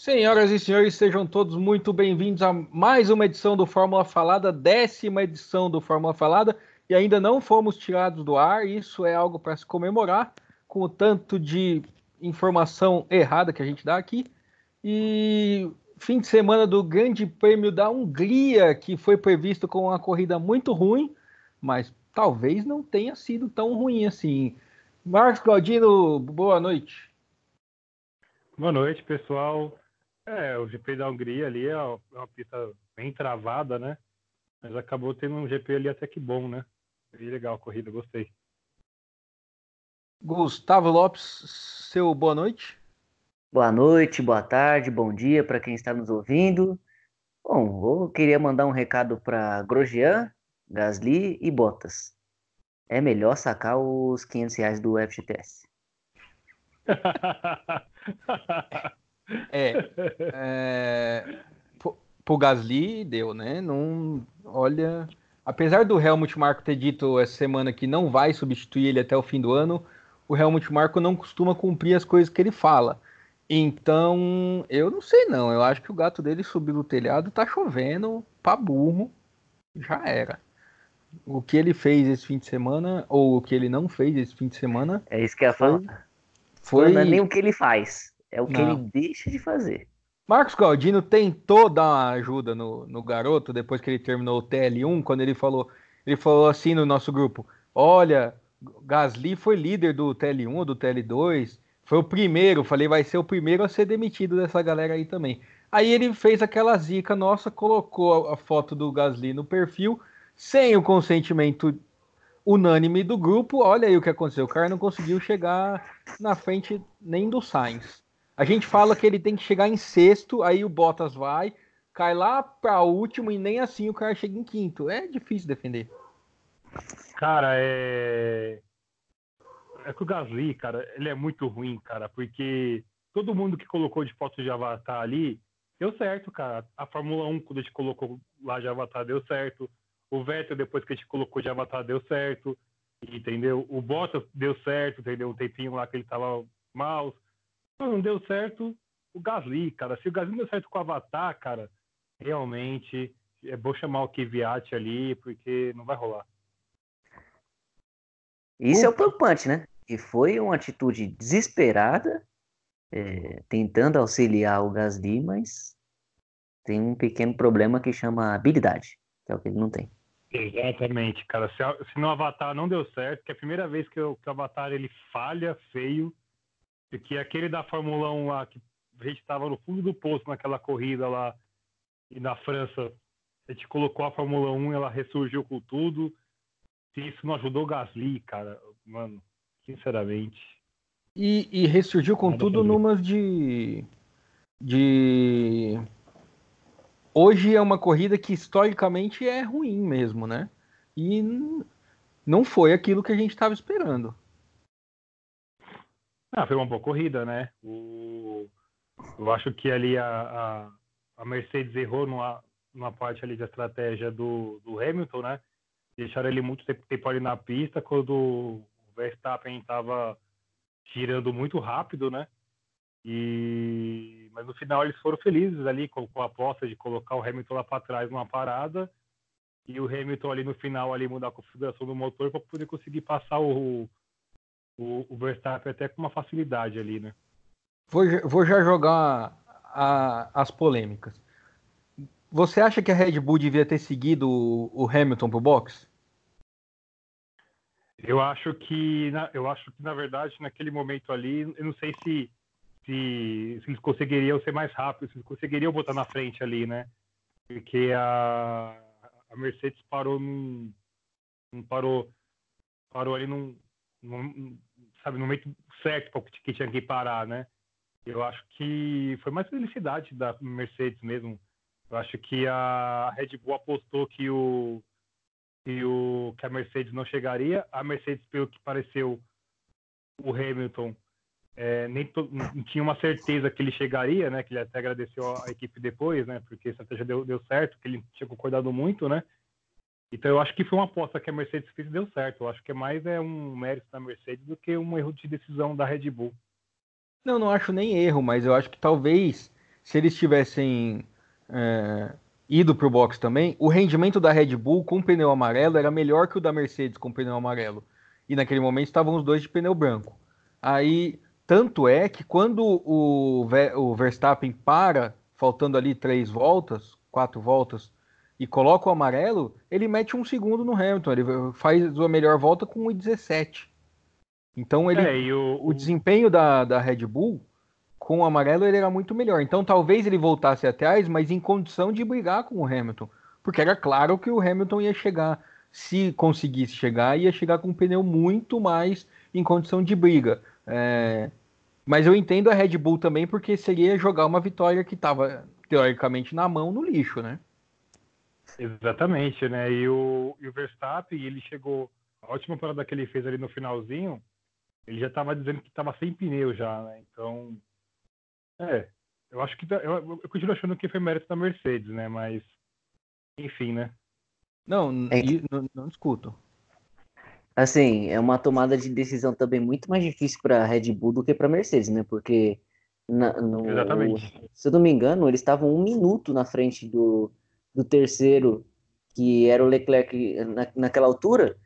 Senhoras e senhores, sejam todos muito bem-vindos a mais uma edição do Fórmula Falada, décima edição do Fórmula Falada, e ainda não fomos tirados do ar, isso é algo para se comemorar, com o tanto de informação errada que a gente dá aqui. E fim de semana do Grande Prêmio da Hungria, que foi previsto com uma corrida muito ruim, mas talvez não tenha sido tão ruim assim. Marcos Claudino, boa noite. Boa noite, pessoal. É, o GP da Hungria ali é uma pista bem travada, né? Mas acabou tendo um GP ali até que bom, né? Bem legal a corrida, gostei. Gustavo Lopes, seu boa noite. Boa noite, boa tarde, bom dia para quem está nos ouvindo. Bom, eu queria mandar um recado para Grosjean, Gasly e Bottas. É melhor sacar os 500 reais do FGTS. é, é pro Gasly deu, né? Não, olha, apesar do Helmut Marko ter dito essa semana que não vai substituir ele até o fim do ano, o Helmut Marko não costuma cumprir as coisas que ele fala. Então, eu não sei não, eu acho que o gato dele subiu no telhado, tá chovendo, pra burro, já era. O que ele fez esse fim de semana, ou o que ele não fez esse fim de semana. É isso que eu ia falar. Foi... Não é nem o que ele faz, é o que não. ele deixa de fazer. Marcos Galdino tentou dar uma ajuda no, no garoto depois que ele terminou o TL1, quando ele falou, ele falou assim no nosso grupo: Olha, Gasly foi líder do TL1 ou do TL2, foi o primeiro, falei, vai ser o primeiro a ser demitido dessa galera aí também. Aí ele fez aquela zica nossa, colocou a foto do Gasly no perfil, sem o consentimento unânime do grupo. Olha aí o que aconteceu, o cara não conseguiu chegar na frente nem do Sainz. A gente fala que ele tem que chegar em sexto, aí o Bottas vai, cai lá para último e nem assim o cara chega em quinto. É difícil defender. Cara, é. É que o Gasly, cara, ele é muito ruim, cara, porque todo mundo que colocou de foto de avatar ali deu certo, cara. A Fórmula 1, quando a gente colocou lá de avatar, deu certo. O Vettel, depois que a gente colocou de avatar, deu certo. Entendeu? O Bottas deu certo, entendeu? Um tempinho lá que ele tava mal não deu certo o Gasly, cara. Se o Gasly não deu certo com o Avatar, cara, realmente é bom chamar o Kvyat ali, porque não vai rolar. Isso é o preocupante, né? E foi uma atitude desesperada, é, tentando auxiliar o Gasly, mas tem um pequeno problema que chama habilidade, que é o que ele não tem. Exatamente, cara. Se, se no Avatar não deu certo, que é a primeira vez que, que o Avatar ele falha feio, porque aquele da Fórmula 1 lá, que a gente estava no fundo do poço naquela corrida lá, e na França, a gente colocou a Fórmula 1 ela ressurgiu com tudo. Se isso não ajudou o Gasly, cara, mano, sinceramente. E, e ressurgiu com tudo numas de. de. Hoje é uma corrida que historicamente é ruim mesmo, né? E não foi aquilo que a gente estava esperando. Ah, foi uma boa corrida, né? O... Eu acho que ali a, a, a Mercedes errou numa, numa parte ali da estratégia do, do Hamilton, né? Deixaram ele muito tempo, tempo ali na pista quando o Verstappen estava girando muito rápido, né? E mas no final eles foram felizes ali com, com a aposta de colocar o Hamilton lá para trás numa parada e o Hamilton ali no final ali mudar a configuração do motor para poder conseguir passar o, o, o Verstappen até com uma facilidade ali, né? Vou, vou já jogar a, as polêmicas. Você acha que a Red Bull devia ter seguido o, o Hamilton pro box? Eu acho que, na, eu acho que na verdade naquele momento ali, eu não sei se, se, se eles conseguiriam ser mais rápidos, se eles conseguiriam botar na frente ali, né? Porque a, a Mercedes parou num, num parou parou ali num, num, sabe, no momento certo para que tinha que parar, né? Eu acho que foi mais felicidade da Mercedes mesmo. Eu acho que a Red Bull apostou que o que, o, que a Mercedes não chegaria. A Mercedes, pelo que pareceu, o Hamilton é, nem to, não tinha uma certeza que ele chegaria, né? Que ele até agradeceu a equipe depois, né? Porque a estratégia deu, deu certo, que ele tinha concordado muito, né? Então eu acho que foi uma aposta que a Mercedes fez e deu certo. Eu acho que é mais é um mérito da Mercedes do que um erro de decisão da Red Bull. Não, não acho nem erro, mas eu acho que talvez se eles tivessem é, ido para o box também, o rendimento da Red Bull com pneu amarelo era melhor que o da Mercedes com pneu amarelo. E naquele momento estavam os dois de pneu branco. Aí, tanto é que quando o, o Verstappen para, faltando ali três voltas, quatro voltas, e coloca o amarelo, ele mete um segundo no Hamilton. Ele faz a melhor volta com 1,17. Então ele, é, o, o, desempenho da, da Red Bull com o amarelo ele era muito melhor. Então talvez ele voltasse atrás, mas em condição de brigar com o Hamilton. Porque era claro que o Hamilton ia chegar, se conseguisse chegar, ia chegar com um pneu muito mais em condição de briga. É... Mas eu entendo a Red Bull também, porque seria jogar uma vitória que estava teoricamente na mão no lixo, né? Exatamente, né? E o, e o Verstappen, ele chegou. A última parada que ele fez ali no finalzinho, ele já estava dizendo que estava sem pneu já, né? Então, é, eu acho que tá, eu, eu, continuo achando que foi mérito da Mercedes, né? Mas, enfim, né? Não, é não, não discuto. Assim, é uma tomada de decisão também muito mais difícil para a Red Bull do que para a Mercedes, né? Porque, na, no, Exatamente. se eu não me engano, eles estavam um minuto na frente do, do terceiro, que era o Leclerc na, naquela altura,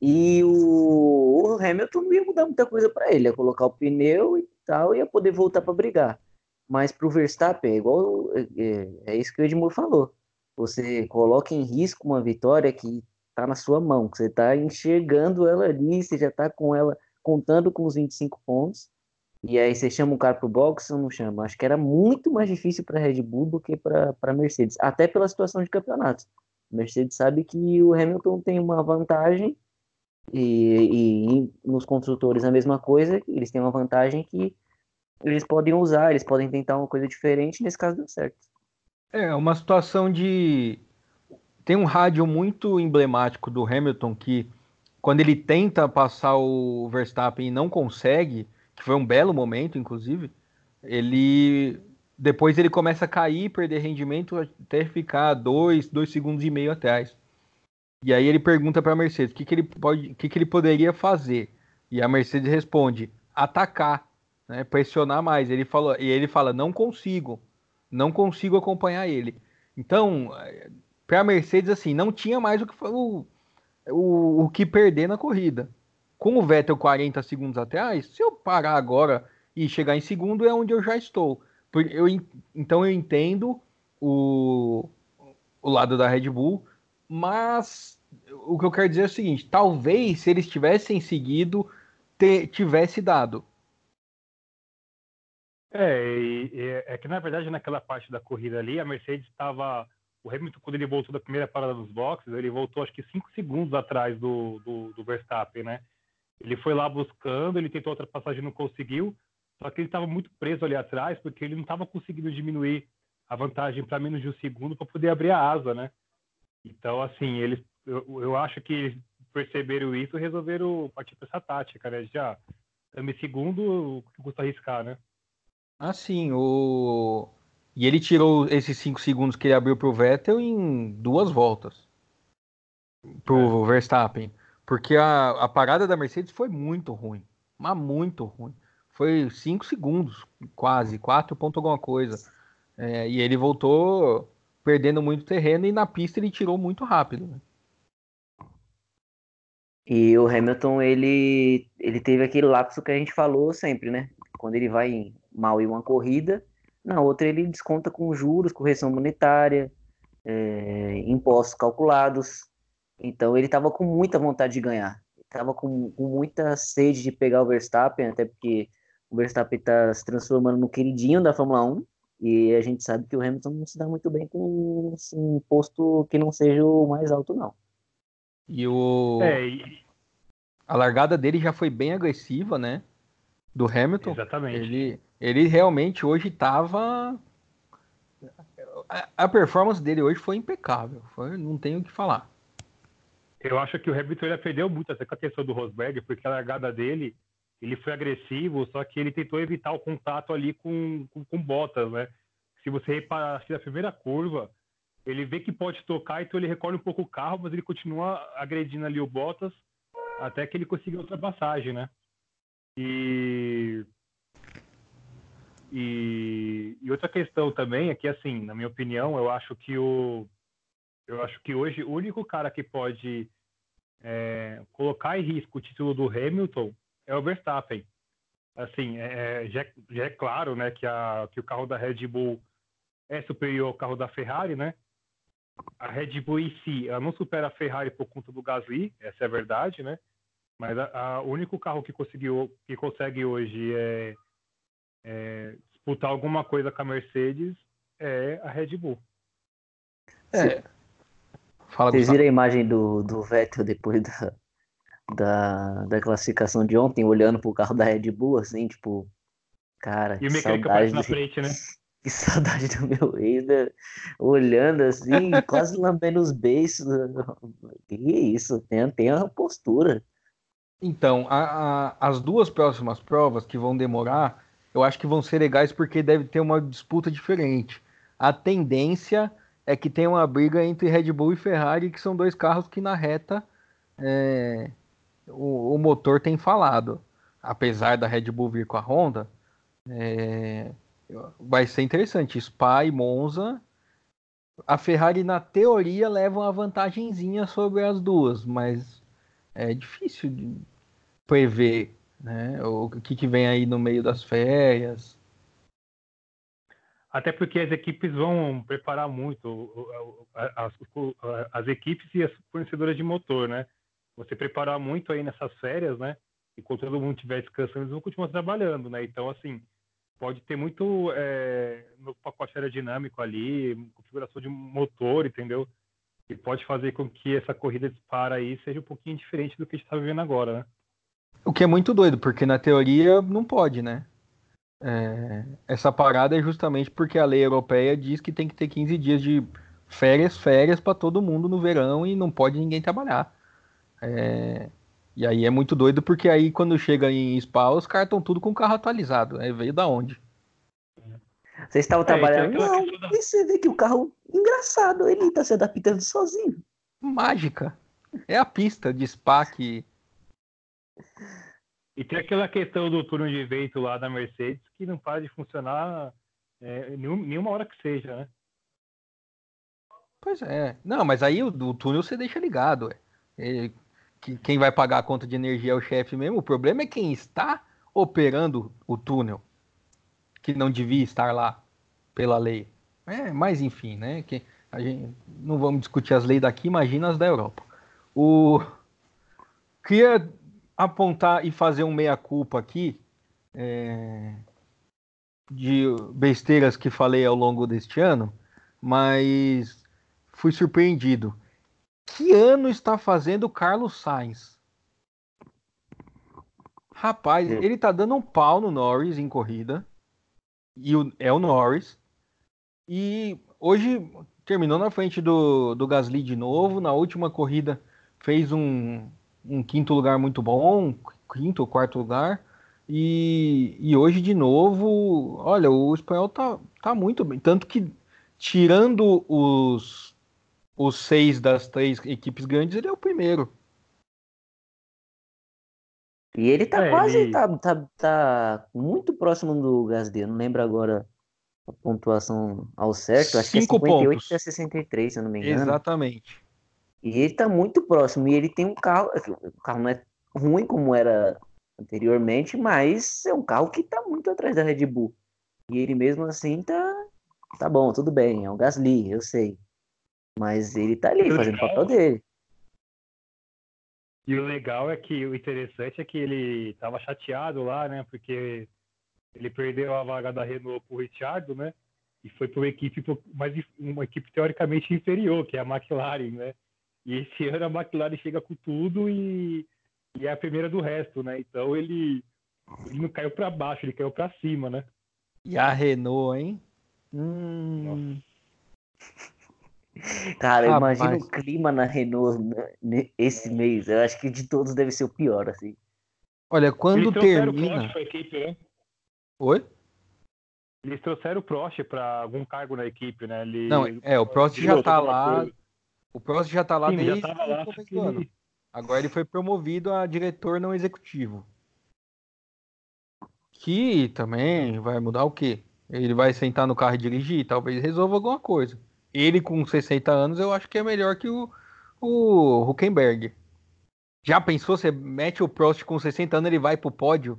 e o, o, Hamilton não ia mudar muita coisa para ele, ia colocar o pneu e tal, ia poder voltar para brigar. Mas para o Verstappen, é igual é, é, isso que o Edmur falou. Você coloca em risco uma vitória que está na sua mão, que você está enxergando ela ali, você já está com ela contando com os 25 pontos, e aí você chama um cara pro box ou não chama? Acho que era muito mais difícil para Red Bull do que para Mercedes, até pela situação de campeonato. Mercedes sabe que o Hamilton tem uma vantagem e, e nos construtores a mesma coisa, eles têm uma vantagem que eles podem usar, eles podem tentar uma coisa diferente, nesse caso deu certo. É, uma situação de tem um rádio muito emblemático do Hamilton que quando ele tenta passar o Verstappen e não consegue, que foi um belo momento, inclusive, ele depois ele começa a cair, perder rendimento até ficar dois, dois segundos e meio atrás. E aí ele pergunta para a Mercedes o que, que ele pode, que, que ele poderia fazer. E a Mercedes responde: atacar, né, pressionar mais. Ele falou e ele fala: não consigo, não consigo acompanhar ele. Então, para a Mercedes assim, não tinha mais o que o, o, o que perder na corrida com o Vettel 40 segundos atrás, se eu parar agora e chegar em segundo, é onde eu já estou. Eu, então eu entendo o, o lado da Red Bull, mas o que eu quero dizer é o seguinte: talvez se eles tivessem seguido, te, tivesse dado. É, e, e, é que na verdade naquela parte da corrida ali, a Mercedes estava. O Hamilton, quando ele voltou da primeira parada dos boxes, ele voltou acho que cinco segundos atrás do, do, do Verstappen, né? Ele foi lá buscando, ele tentou outra passagem, não conseguiu. Só que ele estava muito preso ali atrás, porque ele não estava conseguindo diminuir a vantagem para menos de um segundo para poder abrir a asa, né? Então, assim, eles, eu, eu acho que perceberam isso e resolveram partir para essa tática, né? Já, também segundo, custa arriscar, né? Ah, sim. O... E ele tirou esses cinco segundos que ele abriu para o Vettel em duas voltas. Para o é. Verstappen. Porque a, a parada da Mercedes foi muito ruim. Mas muito ruim. Foi 5 segundos, quase, 4 ponto alguma coisa. É, e ele voltou perdendo muito terreno e na pista ele tirou muito rápido. Né? E o Hamilton, ele, ele teve aquele lapso que a gente falou sempre, né? Quando ele vai mal em uma corrida, na outra ele desconta com juros, correção monetária, é, impostos calculados. Então ele estava com muita vontade de ganhar. Estava com, com, muita sede de pegar o Verstappen, até porque o Verstappen está se transformando no queridinho da Fórmula 1. E a gente sabe que o Hamilton não se dá muito bem com assim, um posto que não seja o mais alto, não. E o. É, e... A largada dele já foi bem agressiva, né? Do Hamilton. Exatamente. Ele, ele realmente hoje estava. A, performance dele hoje foi impecável. Foi, não tenho o que falar. Eu acho que o Hamilton aprendeu muito até com a questão do Rosberg, porque a largada dele, ele foi agressivo, só que ele tentou evitar o contato ali com, com, com Bottas, né? Se você reparar na primeira curva, ele vê que pode tocar, então ele recolhe um pouco o carro, mas ele continua agredindo ali o Bottas até que ele conseguiu a ultrapassagem, né? E... E, e outra questão também é que, assim, na minha opinião, eu acho que o. Eu acho que hoje o único cara que pode é, colocar em risco o título do Hamilton é o Verstappen. Assim, é, já, já, é claro, né, que, a, que o carro da Red Bull é superior ao carro da Ferrari, né? A Red Bull em si, ela não supera a Ferrari por conta do Gasly, essa é a verdade, né? Mas o único carro que conseguiu, que consegue hoje é, é, disputar alguma coisa com a Mercedes é a Red Bull. É. Fala, Vocês viram a imagem do, do Vettel depois da, da, da classificação de ontem, olhando pro carro da Red Bull, assim, tipo, cara, e o mecânico saudade na frente, né? Que saudade do meu ex, né? olhando assim, quase lambendo os beiços. Que isso, tem, tem a postura. Então, a, a, as duas próximas provas que vão demorar, eu acho que vão ser legais porque deve ter uma disputa diferente. A tendência é que tenha uma briga entre Red Bull e Ferrari, que são dois carros que na reta é, o, o, motor tem falado. Apesar da Red Bull vir com a Honda, é, vai ser interessante. Spa e Monza, a Ferrari na teoria leva uma vantagenzinha sobre as duas, mas é difícil prever né, o que, que vem aí no meio das férias. Até porque as equipes vão preparar muito as, as equipes e as fornecedoras de motor, né? Você preparar muito aí nessas férias, né? E quando todo mundo estiver descansando, eles vão continuar trabalhando, né? Então, assim, pode ter muito é, no pacote aerodinâmico ali, configuração de motor, entendeu? E pode fazer com que essa corrida dispara aí seja um pouquinho diferente do que a gente está vivendo agora, né? O que é muito doido, porque na teoria não pode, né? É, essa parada é justamente porque a lei europeia diz que tem que ter 15 dias de férias, férias para todo mundo no verão e não pode ninguém trabalhar. É, e aí é muito doido porque aí quando chega em Spa, os caras estão tudo com o carro atualizado. Aí veio da onde? Vocês estavam é, trabalhando? Não, e você vê que o carro, engraçado, ele está se adaptando sozinho. Mágica. É a pista de Spa que. E tem aquela questão do túnel de vento lá da Mercedes que não para de funcionar é, nenhuma hora que seja, né? Pois é. Não, mas aí o, o túnel você deixa ligado. É que quem vai pagar a conta de energia é o chefe mesmo. O problema é quem está operando o túnel, que não devia estar lá pela lei. É, mas enfim, né? Que a gente não vamos discutir as leis daqui, imagina as da Europa. O queria apontar e fazer um meia culpa aqui é... de besteiras que falei ao longo deste ano, mas fui surpreendido que ano está fazendo o Carlos Sainz? Rapaz, é. ele tá dando um pau no Norris em corrida. E o, é o Norris. E hoje terminou na frente do, do Gasly de novo. Na última corrida fez um, um quinto lugar muito bom, quinto ou quarto lugar. E, e hoje de novo, olha, o espanhol tá, tá muito bem. Tanto que, tirando os os seis das três equipes grandes, ele é o primeiro. E ele tá é, quase, ele... Tá, tá, tá muito próximo do Gasly, eu não lembro agora a pontuação ao certo, acho Cinco que é 58 pontos. a 63, se eu não me engano. Exatamente. E ele tá muito próximo, e ele tem um carro, o carro não é ruim como era anteriormente, mas é um carro que tá muito atrás da Red Bull. E ele mesmo assim tá, tá bom, tudo bem, é um Gasly, eu sei. Mas ele tá ali, fazendo o papel dele. E o legal é que o interessante é que ele tava chateado lá, né? Porque ele perdeu a vaga da Renault pro Richard, né? E foi para uma equipe uma equipe teoricamente inferior, que é a McLaren, né? E esse ano a McLaren chega com tudo e, e é a primeira do resto, né? Então ele, ele não caiu para baixo, ele caiu para cima, né? E a Renault, hein? Hum... Cara, Rapaz. imagina o clima na Renault esse mês. Eu acho que de todos deve ser o pior, assim. Olha, quando termina. O equipe, né? Oi? Eles trouxeram o Prost para algum cargo na equipe, né? Ele... Não, é, o Prost já tá lá. O Prost já tá lá Sim, desde já lá, que... ano. Agora ele foi promovido a diretor não executivo. Que também vai mudar o quê? Ele vai sentar no carro e dirigir, talvez resolva alguma coisa. Ele com 60 anos, eu acho que é melhor que o, o Huckenberg. Já pensou, você mete o Prost com 60 anos, ele vai pro pódio?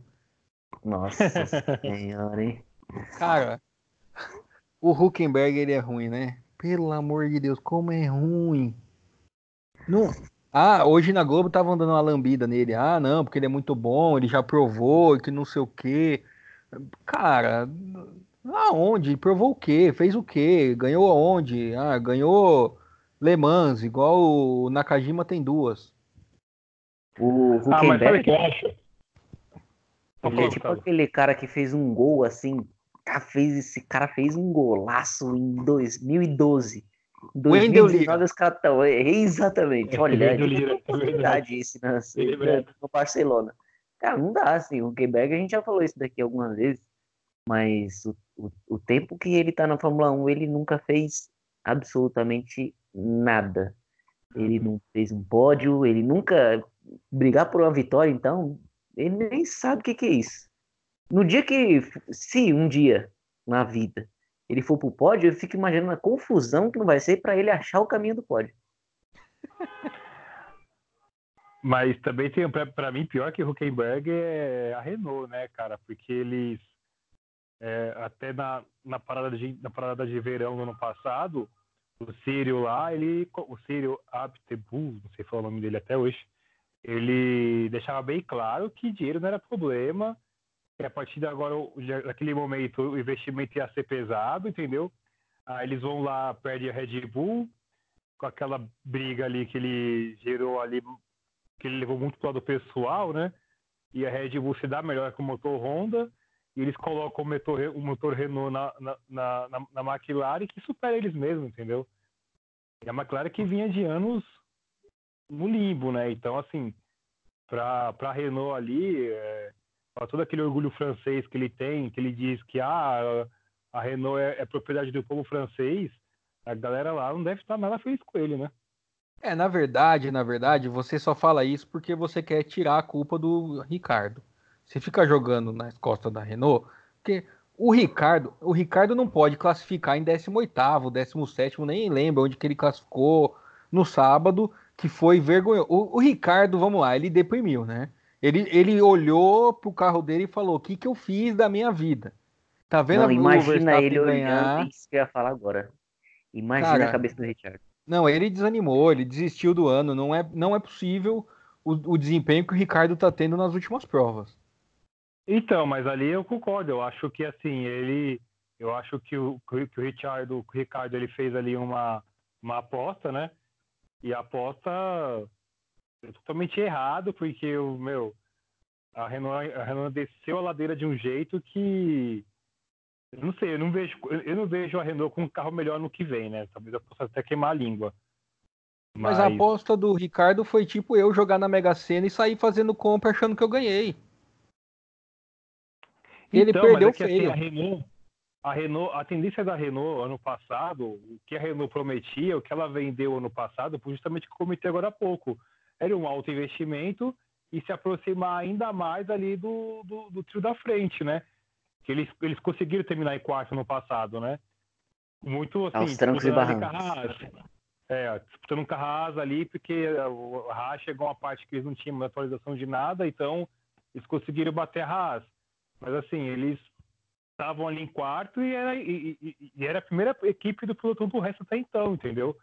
Nossa senhora, hein? Cara, o Huckenberg ele é ruim, né? Pelo amor de Deus, como é ruim. Não. Ah, hoje na Globo estavam dando uma lambida nele. Ah, não, porque ele é muito bom, ele já provou que não sei o quê. Cara, aonde? Provou o quê? Fez o quê? Ganhou aonde? Ah, ganhou Le Mans, igual o Nakajima tem duas. O Ah, mas sabe o Huckenberg, que eu acho? ele é tipo aquele cara que fez um gol assim. Cara, fez, esse cara fez um golaço em 2012. Em Wendel 2019 Lira. os caras estão. Exatamente, olha, tem é verdade. na- Ele é verdade. no Barcelona. Cara, não dá assim. O Huckenberg, a gente já falou isso daqui algumas vezes, mas o, o, o tempo que ele tá na Fórmula 1, ele nunca fez absolutamente nada. Ele não fez um pódio, ele nunca brigar por uma vitória, então ele nem sabe o que, que é isso. No dia que, se um dia na vida ele for pro pódio, eu fico imaginando a confusão que não vai ser para ele achar o caminho do pódio. Mas também tem, pra mim, pior que Huckenberg é a Renault, né, cara? Porque eles, é, até na, na, parada de, na parada de verão do ano passado, o Círio lá, ele, o Círio Abtebu, não sei falar o nome dele até hoje, ele deixava bem claro que dinheiro não era problema, que a partir de agora, naquele momento, o investimento ia ser pesado, entendeu? Aí eles vão lá, perde a Red Bull, com aquela briga ali que ele gerou ali que ele levou muito pro lado pessoal, né? E a Red Bull se dá melhor com o motor Honda, e eles colocam o motor, o motor Renault na, na, na, na- McLaren que supera eles mesmos, entendeu? E a McLaren que vinha de anos no limbo, né? Então, assim, para a Renault ali, é, todo aquele orgulho francês que ele tem, que ele diz que ah, a Renault é, é propriedade do povo francês, a galera lá não deve estar nada feliz com ele, né? É, na verdade, na verdade, você só fala isso porque você quer tirar a culpa do Ricardo. Você fica jogando nas costas da Renault, porque o Ricardo, o Ricardo não pode classificar em 18º, 17º, nem lembro onde que ele classificou no sábado, que foi vergonhoso. O, o Ricardo, vamos lá, ele deprimiu, né? Ele, ele olhou pro carro dele e falou: "O que que eu fiz da minha vida?" Tá vendo Não, o imagina Verstappen ele ganhar? olhando isso que eu ia falar agora. Imagina Cara, a cabeça do Richard. Não, ele desanimou, ele desistiu do ano. Não é, não é possível o, o desempenho que o Ricardo tá tendo nas últimas provas. Então, mas ali eu concordo. Eu acho que assim, ele. Eu acho que o, que o Richard, o Ricardo ele fez ali uma, uma aposta, né? E a aposta é totalmente errado, porque o meu. A Renault, a Renault desceu a ladeira de um jeito que. Eu não sei, eu não vejo, eu não vejo a Renault com um carro melhor no que vem, né? Talvez eu possa até queimar a língua. Mas, a aposta do Ricardo foi tipo eu jogar na Mega Sena e sair fazendo compra achando que eu ganhei. Ele Então, perdeu mas é que, assim, feio. a Renault, a Renault, a tendência da Renault ano passado, o que a Renault prometia, o que ela vendeu ano passado, foi justamente o que eu comentei agora há pouco. Era um alto investimento e se aproximar ainda mais ali do, do, do trio da frente, né? Que eles, eles conseguiram terminar em quarto no passado, né? Muito assim, Aos trancos e barrancos. É, disputando um carro ali, porque o- Haas chegou uma parte que eles não tinham atualização de nada, então eles conseguiram bater a Haas. Mas assim, eles estavam ali em quarto e era, e, e- e era a primeira equipe do pelotão do resto até então, entendeu?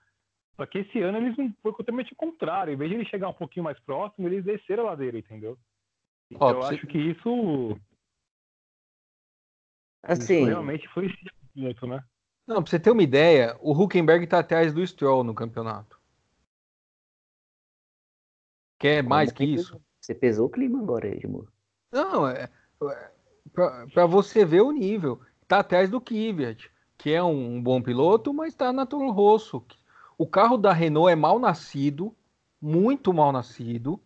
Só que esse ano eles não foi totalmente o contrário. Em vez de eles chegar um pouquinho mais próximo, eles desceram a ladeira, entendeu? Então Ó, eu você- acho que isso, isso Assim, realmente foi muito, né? Não, pra você ter uma ideia, o Huckenberg tá atrás do Stroll no campeonato. Quer mais que isso? Você pesou o clima agora, Edmur. Não, é, é pra, pra você ver o nível. Tá atrás do Kvyat, que é um, um bom piloto, mas tá na Toro Rosso. O carro da Renault é mal nascido, muito mal nascido,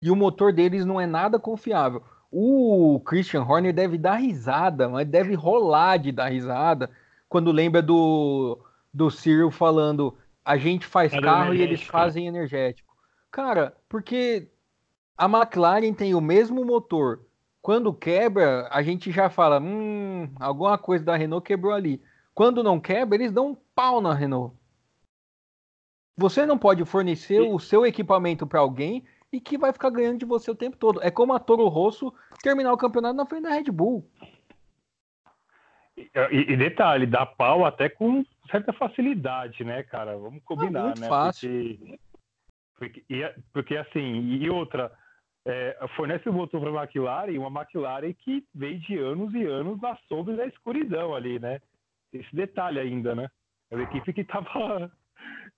e o motor deles não é nada confiável. O Christian Horner deve dar risada, mas deve rolar de dar risada quando lembra do, do Cyril falando a gente faz do carro e eles fazem energético. Cara, porque a McLaren tem o mesmo motor quando quebra, a gente já fala, hum, alguma coisa da Renault quebrou ali. Quando não quebra, eles dão um pau na Renault. Você não pode fornecer o seu equipamento para alguém e que vai ficar ganhando de você o tempo todo. É como a Toro Rosso terminar o campeonato na frente da Red Bull. E, e, detalhe, dá pau até com certa facilidade, né, cara? Vamos combinar, é muito né? Fácil. Porque, porque, porque assim, e outra, é, fornece o motor para a McLaren, uma McLaren que veio de anos e anos na sombra da escuridão ali, né? Esse detalhe ainda, né? É uma equipe que tava,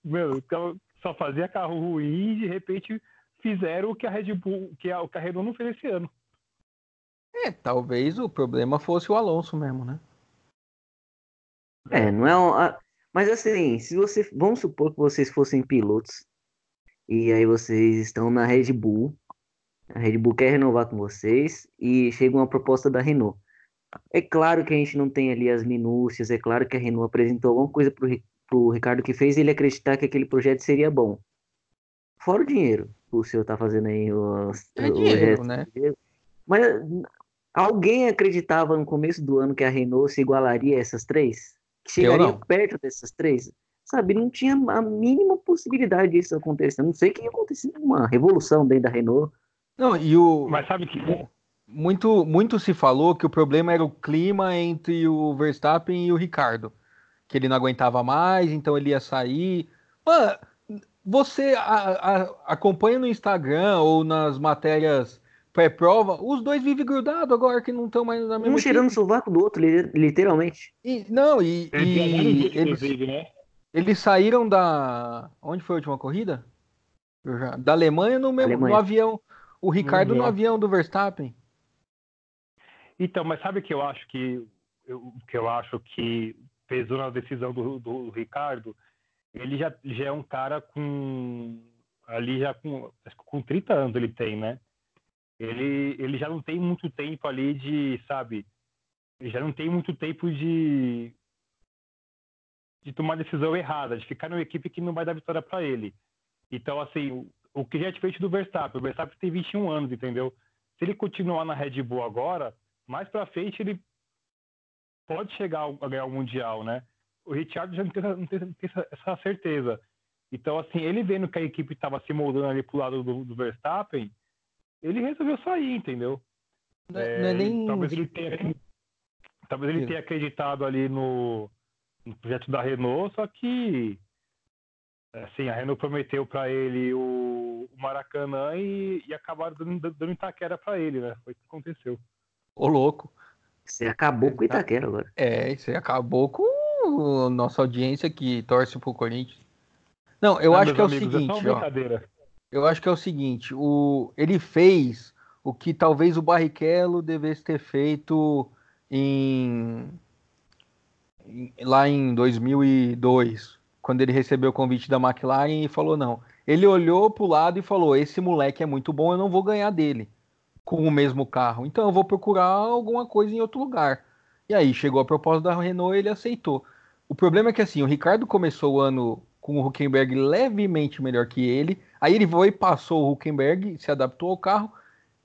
meu, só fazia carro ruim e de repente fizeram o que a Red Bull, que a, o que a Renault não fez esse ano. É, talvez o problema fosse o Alonso mesmo, né? É, não é um, mas assim, se você, vamos supor que vocês fossem pilotos e aí vocês estão na Red Bull a Red Bull quer renovar com vocês e chega uma proposta da Renault. É claro que a gente não tem ali as minúcias, é claro que a Renault apresentou alguma coisa para o Ricardo que fez ele acreditar que aquele projeto seria bom. Fora o dinheiro, o senhor tá fazendo aí o, é dinheiro, o né? Mas alguém acreditava no começo do ano que a Renault se igualaria a essas três? Que chegaria perto dessas três? Sabe, não tinha a mínima possibilidade disso acontecer. Não sei que ia acontecer uma revolução dentro da Renault não, e o. Mas sabe que. Muito, muito se falou que o problema era o clima entre o Verstappen e o Ricardo. Que ele não aguentava mais, então ele ia sair. Mano, você a, a, acompanha no Instagram ou nas matérias pré-prova, os dois vivem grudados agora que não estão mais na mesma. Um cheirando o sovaco do outro, literalmente. E, não, e, e eles, né? eles saíram da. Onde foi a última corrida? Da Alemanha no, mesmo, Alemanha. no avião. O Ricardo uhum. no avião do Verstappen. Então, mas sabe que eu acho que eu, que eu acho que pesou na decisão do, do Ricardo? Ele já, já é um cara com ali já com, com 30 anos ele tem, né? Ele, ele já não tem muito tempo ali de, sabe? Ele já não tem muito tempo de de tomar decisão errada, de ficar numa equipe que não vai dar vitória para ele. Então, assim, o que já é diferente do Verstappen. O Verstappen tem 21 anos, entendeu? Se ele continuar na Red Bull agora, mais para frente ele pode chegar a ganhar o Mundial, né? O Richard já não tem, não tem, não tem essa certeza. Então, assim, ele vendo que a equipe estava se moldando ali pro lado do, do, Verstappen, ele resolveu sair, entendeu? Não, é, não é nem... Talvez ele tenha, talvez ele tenha acreditado ali no, no projeto da Renault, só que assim, a Renault prometeu para ele o, o, Maracanã e, e acabaram dando, dando Itaquera para ele, né? Foi o que aconteceu. Ô, louco. Você acabou com o Itaquera agora. É, você acabou com a nossa audiência que torce pro Corinthians. Não, eu acho que é o amigos, é seguinte, é ó. Eu acho que é o seguinte, o, ele fez o que talvez o Barrichello devesse ter feito em, em lá em 2002 quando ele recebeu o convite da McLaren e falou não. Ele olhou para o lado e falou: esse moleque é muito bom, eu não vou ganhar dele com o mesmo carro. Então eu vou procurar alguma coisa em outro lugar. E aí chegou a proposta da Renault ele aceitou. O problema é que assim, o Ricardo começou o ano com o Huckenberg levemente melhor que ele. Aí ele foi e passou o Huckenberg, se adaptou ao carro.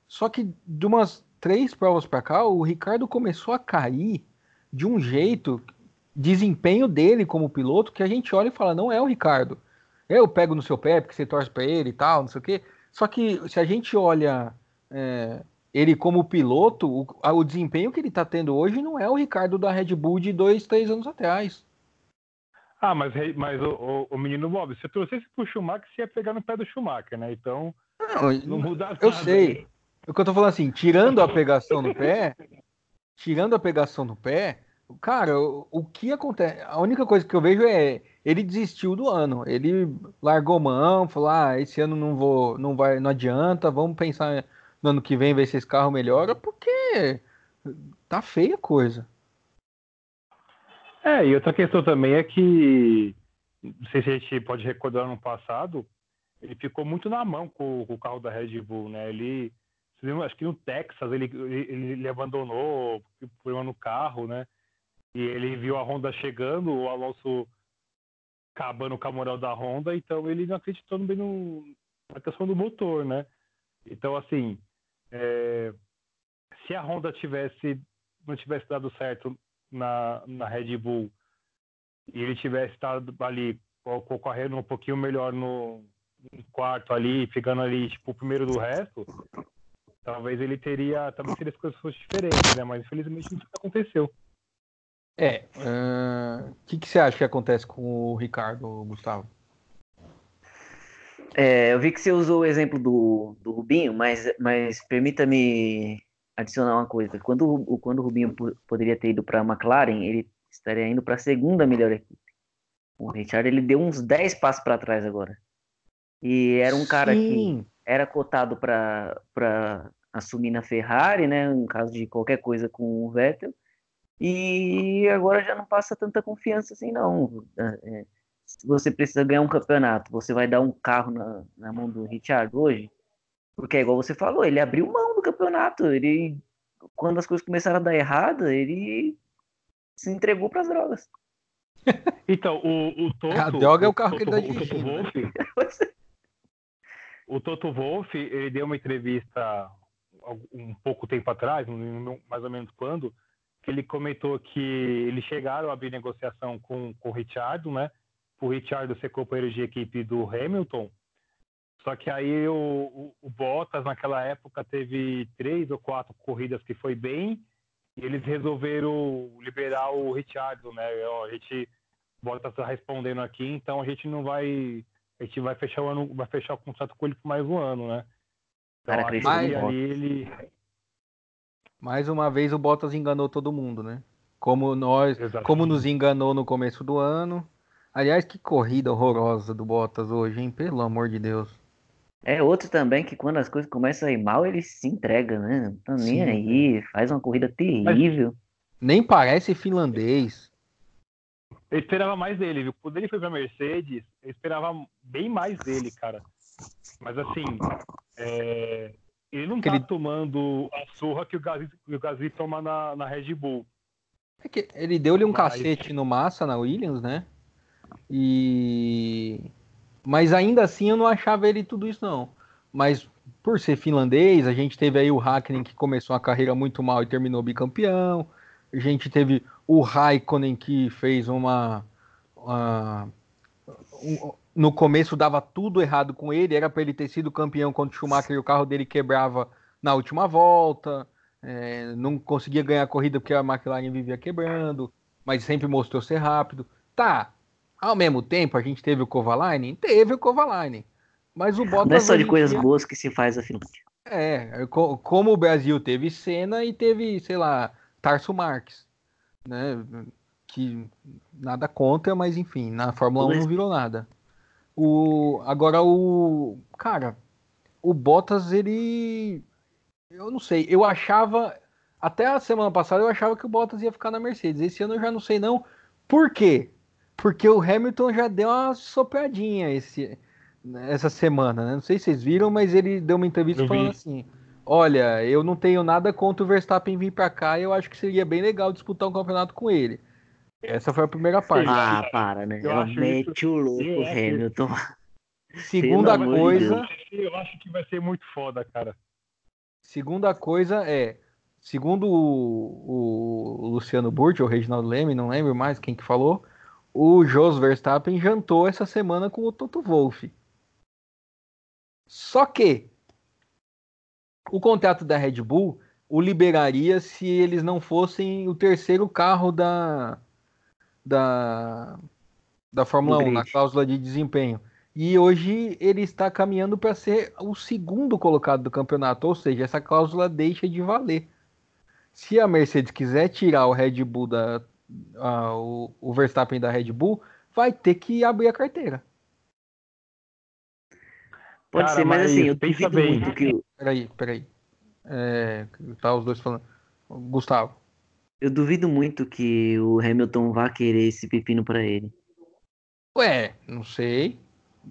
Só que de umas três provas para cá, o Ricardo começou a cair de um jeito desempenho dele como piloto que a gente olha e fala, não é o Ricardo. Eu pego no seu pé porque você torce para ele e tal, não sei o quê. Só que se a gente olha é, ele como piloto, o, o, desempenho que ele está tendo hoje não é o Ricardo da Red Bull de dois, três anos atrás. Ah, mas, mas o, o, o menino Bob, se eu trouxesse pro Schumacher, você ia pegar no pé do Schumacher, né? Então, não, não muda nada. Eu sei. Né? O que eu tô falando assim, tirando a pegação no pé, tirando a pegação no pé, Cara, o, o, que acontece? A única coisa que eu vejo é ele desistiu do ano. Ele largou mão, falou: "Ah, esse ano não vou, não vai, não adianta, vamos pensar no ano que vem ver se esse carro melhora", porque tá feia a coisa. É, e outra questão também é que não sei se a gente pode recordar no passado, ele ficou muito na mão com, com o carro da Red Bull, né? Ele acho que no Texas ele, ele, ele abandonou, foi no carro, né? E ele viu a Honda chegando, o Alonso acabando com a moral da Honda, então ele não acreditou bem no, na questão do motor, né? Então, assim, é, se a Honda tivesse não tivesse dado certo na, na Red Bull e ele tivesse estado ali correndo um pouquinho melhor no, quarto ali, ficando ali tipo o primeiro do resto, talvez ele teria, talvez seria as coisas fossem diferentes, né? Mas infelizmente isso aconteceu. É, o uh, que, que você acha que acontece com o Ricardo, Gustavo? É, eu vi que você usou o exemplo do, do Rubinho, mas, mas permita-me adicionar uma coisa. Quando, quando o Rubinho poderia ter ido para a McLaren, ele estaria indo para a segunda melhor equipe. O Richard ele deu uns 10 passos para trás agora. E era um cara Sim. que era cotado para assumir na Ferrari, né, em caso de qualquer coisa com o Vettel. E agora já não passa tanta confiança assim, não. É, se você precisa ganhar um campeonato, você vai dar um carro na, na mão do Richard hoje? Porque é igual você falou, ele abriu mão do campeonato. Ele, quando as coisas começaram a dar errado, ele se entregou para as drogas. Então, o, o Toto. A droga é o carro que ele dá de Toto Wolff, O Toto Wolff, ele deu uma entrevista um pouco tempo atrás, mais ou menos quando, que ele comentou que eles chegaram a abrir negociação com, com o Richard, né? O Richard ser companheiro de equipe do Hamilton. Só que aí o, o, o, Bottas, naquela época, teve três ou quatro corridas que foi bem, e eles resolveram liberar o Richard, né? Ó, a gente, Bottas está respondendo aqui, então a gente não vai a gente vai fechar o ano, vai fechar o contrato com ele por mais um ano, né? Então, Cara, mais, ali ele mais uma vez o Bottas enganou todo mundo, né? Como nós, Exatamente. como nos enganou no começo do ano. Aliás, que corrida horrorosa do Bottas hoje, hein? Pelo amor de Deus. É outro também que quando as coisas começam a ir mal, ele se entrega, né? Não tá nem Sim. aí, faz uma corrida terrível. Mas... Nem parece finlandês. Eu esperava mais dele, viu? Quando ele foi pra Mercedes, eu esperava bem mais dele, cara. Mas assim, é... ele não tá ele... tomando a surra que o Gasly, o Gasly toma na, na Red Bull. É que ele deu-lhe um Mas... cacete no Massa, na Williams, né? E. Mas ainda assim eu não achava ele tudo isso, não. Mas por ser finlandês, a gente teve aí o Hakkinen que começou a carreira muito mal e terminou bicampeão. A gente teve o Raikkonen que fez uma. um, no começo dava tudo errado com ele, era para ele ter sido campeão quando o Schumacher e o carro dele quebrava na última volta, é, não conseguia ganhar a corrida porque a McLaren vivia quebrando, mas sempre mostrou ser rápido. Tá, ao mesmo tempo a gente teve o Kovalainen? Teve o Kovalainen, mas o Bottas... Não é só de coisas dia... boas que se faz a. É, como o Brasil teve Senna e teve, sei lá, Tarso Marques né? Que nada contra, mas enfim, na Fórmula 1 não virou nada. O, agora o. Cara, o Bottas, ele. Eu não sei, eu achava. Até a semana passada eu achava que o Bottas ia ficar na Mercedes. Esse ano eu já não sei não. Por quê? Porque o Hamilton já deu uma sopradinha esse, essa semana, né? Não sei se vocês viram, mas ele deu uma entrevista falando assim: olha, eu não tenho nada contra o Verstappen vir para cá e eu acho que seria bem legal disputar um campeonato com ele. Essa foi a primeira parte. Ah, para, né? Eu mete o louco, Hamilton. Segunda coisa. Eu acho que vai ser muito foda, cara. Segunda coisa é, segundo o, o Luciano Burti, ou o Reginaldo Leme, não lembro mais quem que falou, o Jos Verstappen jantou essa semana com o Toto Wolff. Só que o contrato da Red Bull o liberaria se eles não fossem o terceiro carro da, da, da Fórmula 1, na cláusula de desempenho. E hoje ele está caminhando para ser o segundo colocado do campeonato, ou seja, essa cláusula deixa de valer. Se a Mercedes quiser tirar o Red Bull da a, o, o Verstappen da Red Bull, vai ter que abrir a carteira. Pode Cara, ser, mas, mas assim, eu penso bem. muito que. Peraí, peraí. É, tá os dois falando. Gustavo. Eu duvido muito que o Hamilton vá querer esse pepino para ele. Ué, não sei.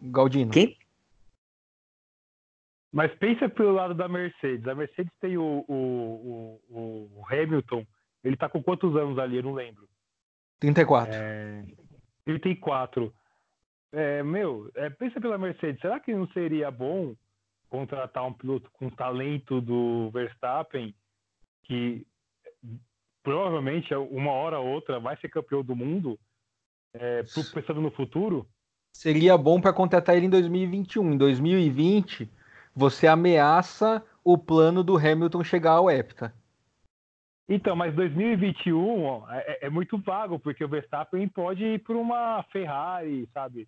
Galdino. Quem? Mas pensa pelo lado da Mercedes. A Mercedes tem o, o, o, o Hamilton. Ele tá com quantos anos ali? Eu não lembro. 34. É, 34. É, meu, é, pensa pela Mercedes, será que não seria bom contratar um piloto com talento do Verstappen que provavelmente uma hora ou outra vai ser campeão do mundo, é, pensando no futuro. Seria bom para contratar ele em 2021. Em 2020, você ameaça o plano do Hamilton chegar ao hepta. Então, mas 2021 é, é, muito vago, porque o Verstappen pode ir para uma Ferrari, sabe?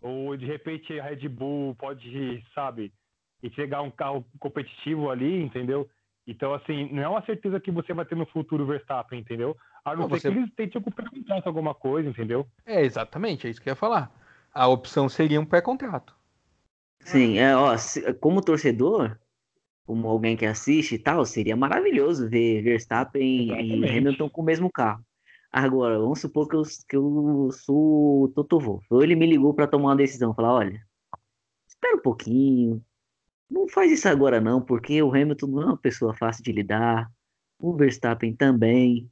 Ou de repente a Red Bull pode, sabe, entregar um carro competitivo ali, entendeu? Então, assim, não é uma certeza que você vai ter no futuro o Verstappen, entendeu? A não, não ser você... que eles tentem ocupar contrato alguma coisa, entendeu? É, exatamente, é isso que eu ia falar. A opção seria um pré-contrato. Sim, é, ó, como torcedor, como alguém que assiste e tal, seria maravilhoso ver Verstappen Exatamente. e Hamilton com o mesmo carro. Agora, vamos supor que eu, que eu sou o Toto Wolff. Ele me ligou para tomar uma decisão, falar, olha, espera um pouquinho, não faz isso agora não, porque o Hamilton não é uma pessoa fácil de lidar, o Verstappen também.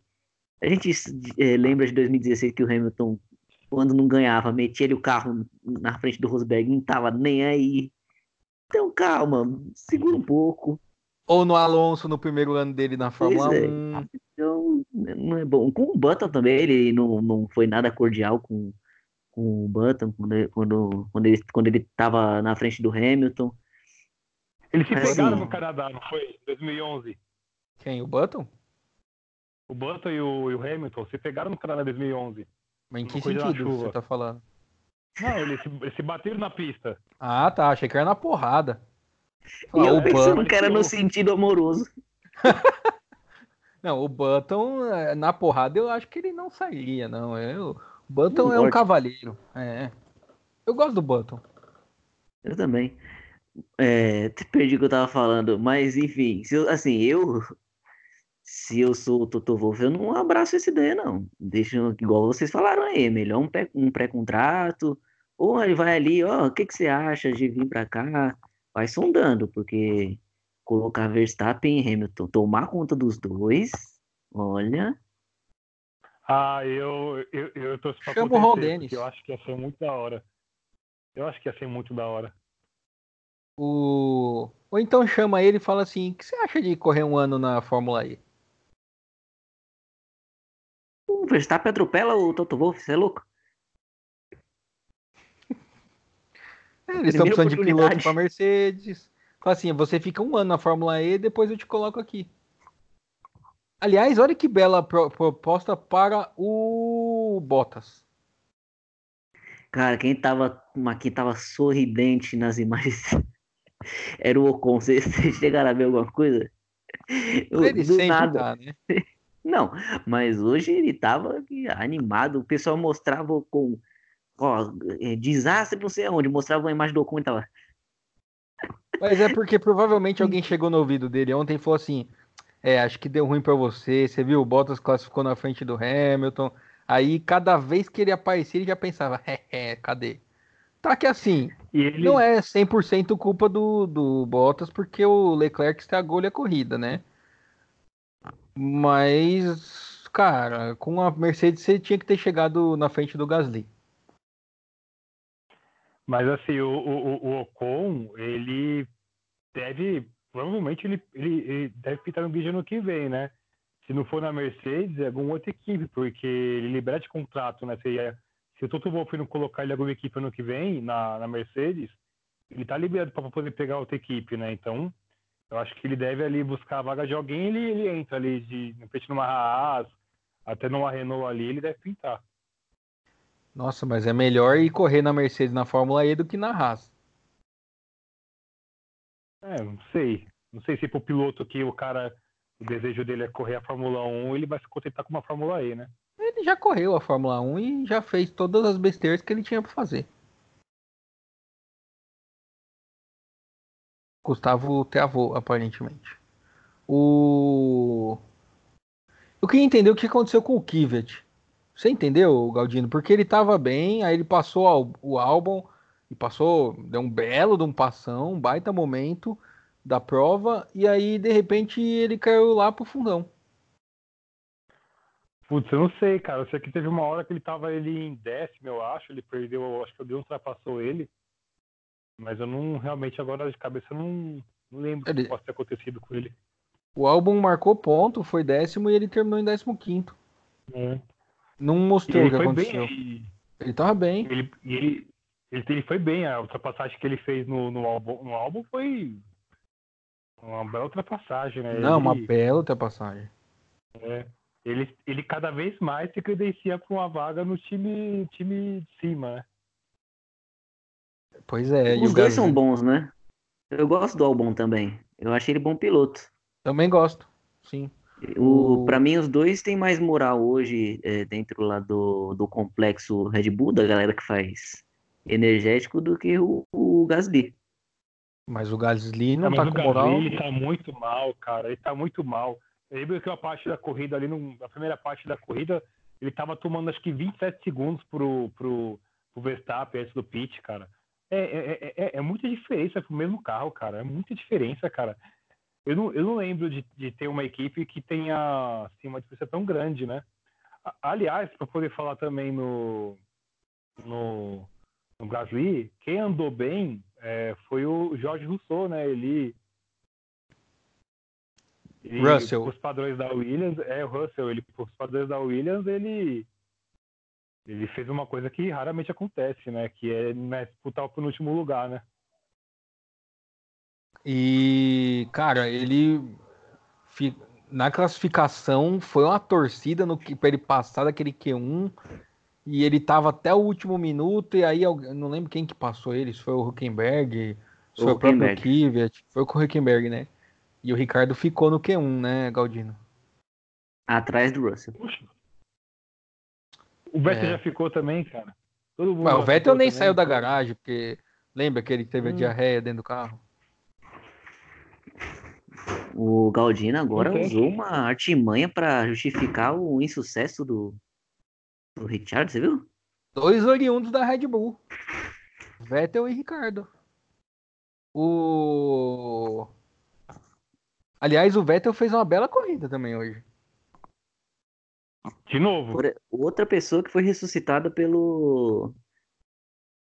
A gente é, lembra de 2016 que o Hamilton, quando não ganhava, metia ele o carro na frente do Rosberg, não tava nem aí. Então, calma, segura um pouco. Ou no Alonso, no primeiro ano dele na Fórmula é. 1. Então, não é bom. Com o Button também, ele não, não foi nada cordial com, com o Button quando, quando, quando, ele, quando ele tava na frente do Hamilton. Eles se pegaram assim, no Canadá, não foi? 2011. Quem? O Button? O Button e o, e o Hamilton se pegaram no Canadá em 2011. Mas em que sentido você tá falando? Não, eles se, eles se bateram na pista. Ah, tá. Achei que era na porrada. E eu o pensando Button... que era no sentido amoroso. não, o Button, é, na porrada, eu acho que ele não sairia, não. Eu, o Button não é um cavaleiro. É. Eu gosto do Button. Eu também. É, perdi o que eu tava falando, mas enfim, se eu, assim, eu se eu sou o Toto Wolff, eu não abraço essa ideia, não. Deixa, igual vocês falaram aí, melhor um, um pré-contrato, ou ele vai ali, ó, o que, que você acha de vir para cá? Vai sondando, porque colocar Verstappen e Hamilton, tomar conta dos dois, olha. Ah, eu, eu, eu tô Chama o Ron Dennis. Eu acho que ia ser muito da hora. Eu acho que ia ser muito da hora. O... Ou então chama ele e fala assim: o que você acha de correr um ano na Fórmula E? O Verstappen atropela o Toto Wolff, você é louco? É, eles estão precisando de piloto para Mercedes. Fala assim: você fica um ano na Fórmula E, depois eu te coloco aqui. Aliás, olha que bela proposta para o Bottas. Cara, quem tava, quem tava sorridente nas imagens era o Ocon. Vocês, chegaram a ver alguma coisa? Ele Do nada. Tá, né? Não, mas hoje ele tava animado. O pessoal mostrava Ocon. Ó, é, desastre não sei aonde. Mostrava uma imagem do Ocon e tava. Mas é porque provavelmente alguém chegou no ouvido dele ontem e falou assim: É, acho que deu ruim para você. Você viu, o Bottas classificou na frente do Hamilton. Aí cada vez que ele aparecia, ele já pensava: É, é cadê? Tá que assim, ele... não é 100% culpa do, do Bottas, porque o Leclerc estragou a corrida, né? Mas, cara, com a Mercedes você tinha que ter chegado na frente do Gasly. Mas assim, o, o, o Ocon, ele deve, provavelmente ele, ele, ele deve pintar no vídeo no que vem, né? Se não for na Mercedes, é alguma outra equipe, porque ele libera de contrato, né? Seria se o Toto Wolff não colocar ele alguma equipe ano que vem na, na Mercedes, ele tá liberado para poder pegar outra equipe, né? Então, eu acho que ele deve ali buscar a vaga de alguém, ele, ele entra ali de repente numa Haas, até numa Renault ali, ele deve pintar. Nossa, mas é melhor ir correr na Mercedes na Fórmula E do que na Haas. É, não sei. Não sei se pro piloto que o cara, o desejo dele é correr a Fórmula 1, ele vai se contentar com uma Fórmula E, né? Ele já correu a Fórmula 1 e já fez todas as besteiras que ele tinha para fazer. Gustavo travou, aparentemente. O. Eu queria entender o que aconteceu com o Kivet. Você entendeu, Galdino? Porque ele tava bem, aí ele passou o álbum e passou, deu um belo de um passão, um baita momento da prova, e aí de repente ele caiu lá pro fundão. Putz, eu não sei, cara. Eu sei que teve uma hora que ele tava ele em décimo, eu acho. Ele perdeu, acho que o Deus ultrapassou ele. Mas eu não, realmente, agora de cabeça, eu não, não lembro ele... o que pode ter acontecido com ele. O álbum marcou ponto, foi décimo e ele terminou em décimo quinto. É. Não mostrou o que aconteceu. Bem, ele tava bem. Ele, ele, ele, ele, foi bem. A ultrapassagem que ele fez no, no, álbum, no álbum foi uma bela ultrapassagem, né? Não, ele, uma bela ultrapassagem. É, ele, ele cada vez mais se credencia para uma vaga no time, time de cima, né? Pois é. Os dois são bons, né? Eu gosto do Albon também. Eu achei ele bom piloto. Também gosto, sim. O, o... Para mim, os dois têm mais moral hoje é, dentro lá do, do complexo Red Bull, da galera que faz energético, do que o, o Gasly. Mas o Gasly não é, tá com Gasly, moral. Ele tá muito mal, cara. Ele tá muito mal. Eu lembro que a parte da corrida ali, na primeira parte da corrida, ele tava tomando acho que 27 segundos pro, pro, pro Verstappen antes do pit, cara. É, é, é, é, muita diferença pro mesmo carro, cara. É muita diferença, cara. Eu não, eu não lembro de, de ter uma equipe que tenha assim, uma diferença tão grande, né? Aliás, para poder falar também no, no, no Gasly, quem andou bem é, foi o Jorge Rousseau, né? Ele, ele Russell. Os padrões da Williams, é o Russell, ele, os padrões da Williams, ele ele fez uma coisa que raramente acontece, né? Que é né, disputar o penúltimo lugar, né? E, cara, ele na classificação foi uma torcida no para ele passar daquele Q1 e ele tava até o último minuto e aí eu não lembro quem que passou ele, se foi o Huckenberg, se o foi o próprio Kvyat, foi o Huckenberg, né? E o Ricardo ficou no Q1, né, Galdino? Atrás do Russell. Puxa. O Vettel é. já ficou também, cara. Todo mundo Mas o Vettel nem também, saiu da garagem, porque lembra que ele teve hum. a diarreia dentro do carro? O Galdino agora okay. usou uma artimanha para justificar o insucesso do, do Richard, você viu? Dois oriundos da Red Bull. Vettel e Ricardo. O. Aliás, o Vettel fez uma bela corrida também hoje. De novo. Outra pessoa que foi ressuscitada pelo.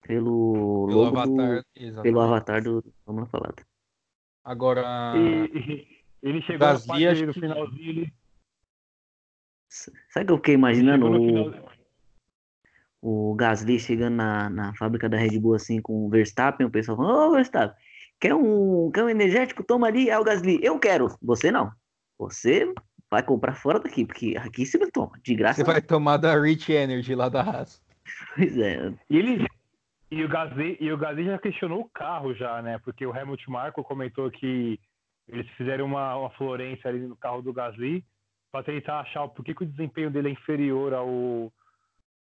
Pelo, pelo avatar, do, pelo avatar do Vamos falar. Agora. E, ele chegou Gasly, na parte no finalzinho. Ele... Sabe o que eu fiquei imaginando? O, o Gasly chegando na, na fábrica da Red Bull assim com o Verstappen, o pessoal falando, ô oh, Verstappen, quer um, quer um energético? Toma ali, é o Gasly. Eu quero. Você não. Você vai comprar fora daqui, porque aqui você não toma, de graça. Você vai tomar da Rich Energy lá da Haas. Pois é. E ele e o Gasly, e o Gasly já questionou o carro já, né? Porque o Helmut Marko comentou que eles fizeram uma, uma florência ali no carro do Gasly para tentar achar o porquê que o desempenho dele é inferior ao,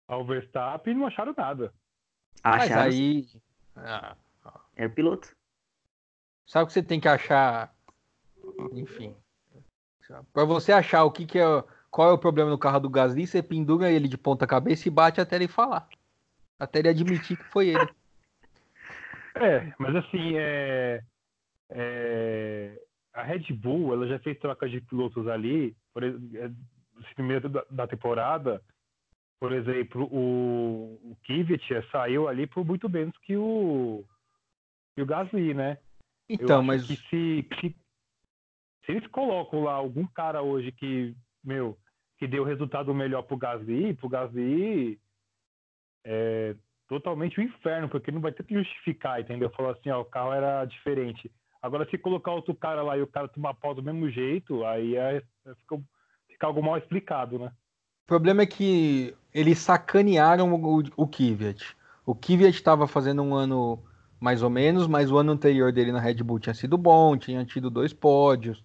ao Verstappen e não acharam nada. Mas aí. Ah, é o piloto. Sabe o que você tem que achar? Enfim. Para você achar o que, que é. Qual é o problema no carro do Gasly, você pendura ele de ponta cabeça e bate até ele falar. Até ele admitir que foi ele. É, mas assim, é, é, a Red Bull ela já fez troca de pilotos ali, por exemplo, primeiro da, da temporada, por exemplo, o, o Kvyat saiu ali por muito menos que o, que o Gasly, né? Então, mas que se, se, se eles colocam lá algum cara hoje que, meu, que deu resultado melhor pro Gasly, pro Gasly é totalmente o um inferno, porque não vai ter que justificar, entendeu? Falar assim, ó, o carro era diferente. Agora, se colocar outro cara lá e o cara tomar pau do mesmo jeito, aí é, é, fica, fica algo mal explicado, né? O problema é que eles sacanearam o, o Kvyat. O Kvyat estava fazendo um ano mais ou menos, mas o ano anterior dele na Red Bull tinha sido bom, tinha tido dois pódios.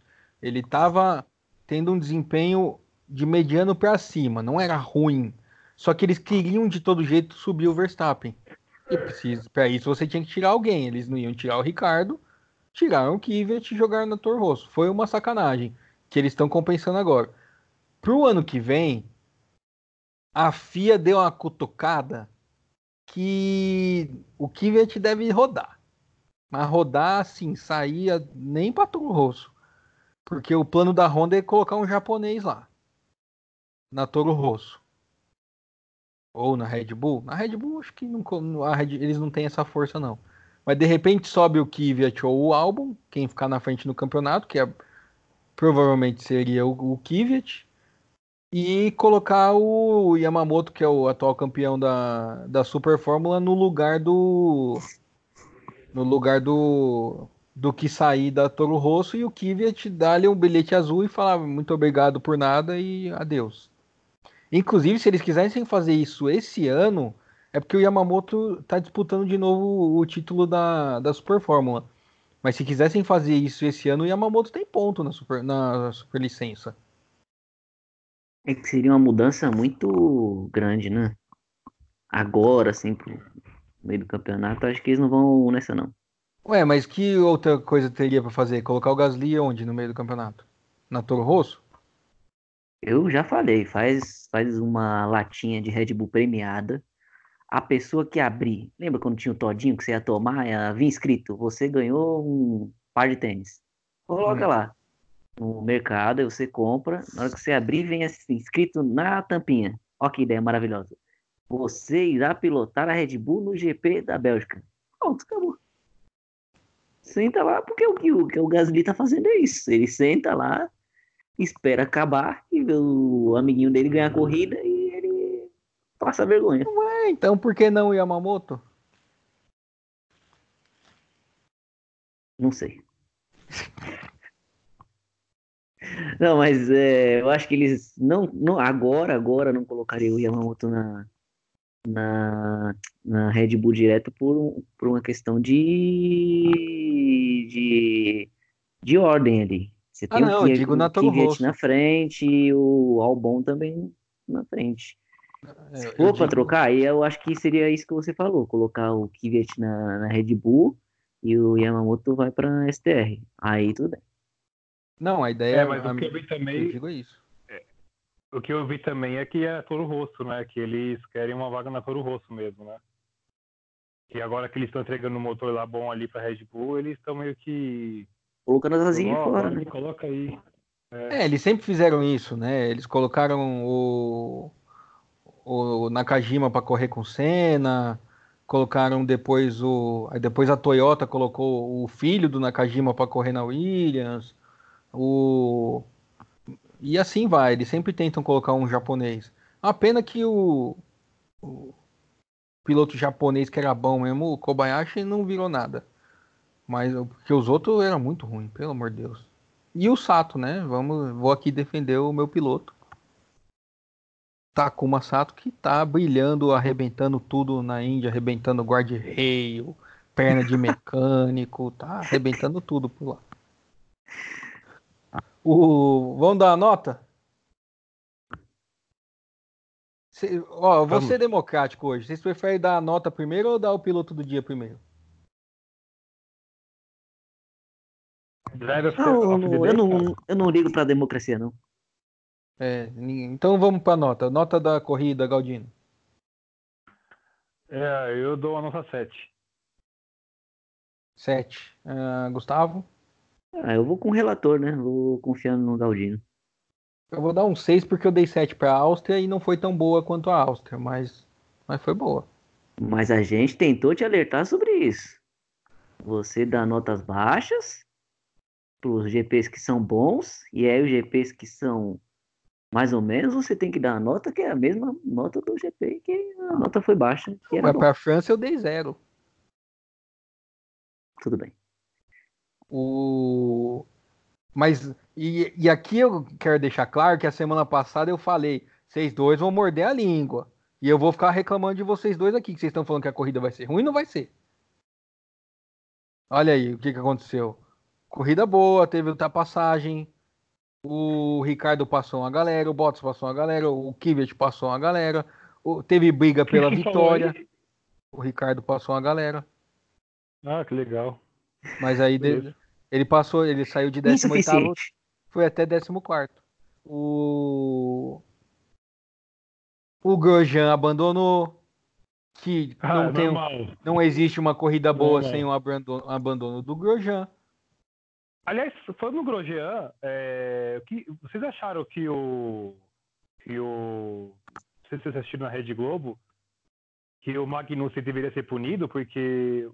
Ele estava tendo um desempenho de mediano para cima, não era ruim. Só que eles queriam de todo jeito subir o Verstappen. E para isso você tinha que tirar alguém. Eles não iam tirar o Ricardo, tiraram o Kvyat e jogaram na Toro Rosso. Foi uma sacanagem que eles estão compensando agora. Pro ano que vem, a FIA deu uma cutucada que o Kvyat deve rodar. Mas rodar assim, sair nem para Toro Rosso. Porque o plano da Honda é colocar um japonês lá. Na Toro Rosso. Ou na Red Bull. Na Red Bull, acho que não, Red, eles não têm essa força, não. Mas de repente sobe o Kvyat ou o Albon, quem ficar na frente no campeonato, que é provavelmente seria o, o Kvyat, e colocar o Yamamoto, que é o atual campeão da, da Super Fórmula, no lugar do. No lugar do. Do que sair da Toro Rosso e o Kvyat dar-lhe um bilhete azul e falar muito obrigado por nada e adeus. Inclusive, se eles quisessem fazer isso esse ano, é porque o Yamamoto está disputando de novo o título da, da Super Fórmula. Mas se quisessem fazer isso esse ano, o Yamamoto tem ponto na super, na super licença. É que seria uma mudança muito grande, né? Agora, assim, pro meio do campeonato, acho que eles não vão nessa, não. Ué, mas que outra coisa teria para fazer? Colocar o Gasly onde no meio do campeonato? Na Toro Rosso? Eu já falei, faz, faz uma latinha de Red Bull premiada. A pessoa que abrir, lembra quando tinha o todinho que você ia tomar, ia vir escrito, você ganhou um par de tênis. Coloca hum. lá no mercado, aí você compra, na hora que você abrir, vem assim, escrito na tampinha. Olha que ideia maravilhosa. Você irá pilotar a Red Bull no GP da Bélgica. Pronto, acabou. Senta lá, porque o que o, que o Gasly tá fazendo é isso. Ele senta lá, espera acabar e o amiguinho dele ganhar a corrida e ele passa vergonha. Ué, então por que não o Yamamoto? Não sei. Não, mas é, eu acho que eles não, não agora, agora não colocariam o Yamamoto na, na, na Red Bull direto por, por uma questão de, de, de ordem ali. Você tem ah, não, o, Kivet, digo na na frente e o Albon também na frente. Se for para trocar, aí eu acho que seria isso que você falou, colocar o Kivet na, na Red Bull e o Yamamoto vai para STR. Aí tudo bem. Não, a ideia é. mas a, o que eu vi também. Eu digo isso. O que eu vi também é que é Toro Rosso, né? Que eles querem uma vaga na Toro Rosso mesmo, né? E agora que eles estão entregando um motor lá bom ali pra Red Bull, eles estão meio que. Colocando as asinhas fora. Né? Coloca aí. É. é. eles sempre fizeram isso, né? Eles colocaram o, o Nakajima para correr com Senna, colocaram depois o. Depois a Toyota colocou o filho do Nakajima para correr na Williams. O... E assim vai, eles sempre tentam colocar um japonês. A pena que o, o piloto japonês que era bom mesmo, o Kobayashi, não virou nada. Mas porque os outros eram muito ruins, pelo amor de Deus. E o Sato, né? Vamos, vou aqui defender o meu piloto. Takuma Sato que tá brilhando, arrebentando tudo na Índia, arrebentando guarda-reio, perna de mecânico, tá arrebentando tudo por lá. O... Vamos dar a nota? Cê... Ó, vou ser democrático hoje. Vocês preferem dar a nota primeiro ou dar o piloto do dia primeiro? Não, eu, não, eu não ligo pra democracia, não. É, então vamos pra nota. Nota da corrida, Galdino. É, eu dou a nota 7. 7. Uh, Gustavo? Ah, eu vou com o relator, né? Vou confiando no Galdino. Eu vou dar um 6 porque eu dei 7 para a Áustria e não foi tão boa quanto a Áustria, mas, mas foi boa. Mas a gente tentou te alertar sobre isso. Você dá notas baixas para os GPs que são bons, e aí os GPs que são mais ou menos, você tem que dar a nota que é a mesma nota do GP, que a nota foi baixa. Mas para a França eu dei zero. Tudo bem. O... Mas, e, e aqui eu quero deixar claro que a semana passada eu falei: vocês dois vão morder a língua. E eu vou ficar reclamando de vocês dois aqui, que vocês estão falando que a corrida vai ser ruim, não vai ser. Olha aí o que, que aconteceu. Corrida boa, teve ultrapassagem. O Ricardo passou uma galera, o Bottas passou uma galera, o Kvyat passou uma galera. O, teve briga pela vitória. O Ricardo passou uma galera. Ah, que legal. Mas aí de, ele passou, ele saiu de 18 foi até 14. O o Grosjean abandonou que ah, não tem não existe uma corrida boa normal. sem o abandono, abandono do Grosjean. Aliás, falando no Grosjean, é, que, vocês acharam que o que o não sei se vocês assistiram na Rede Globo que o Magnussen deveria ser punido porque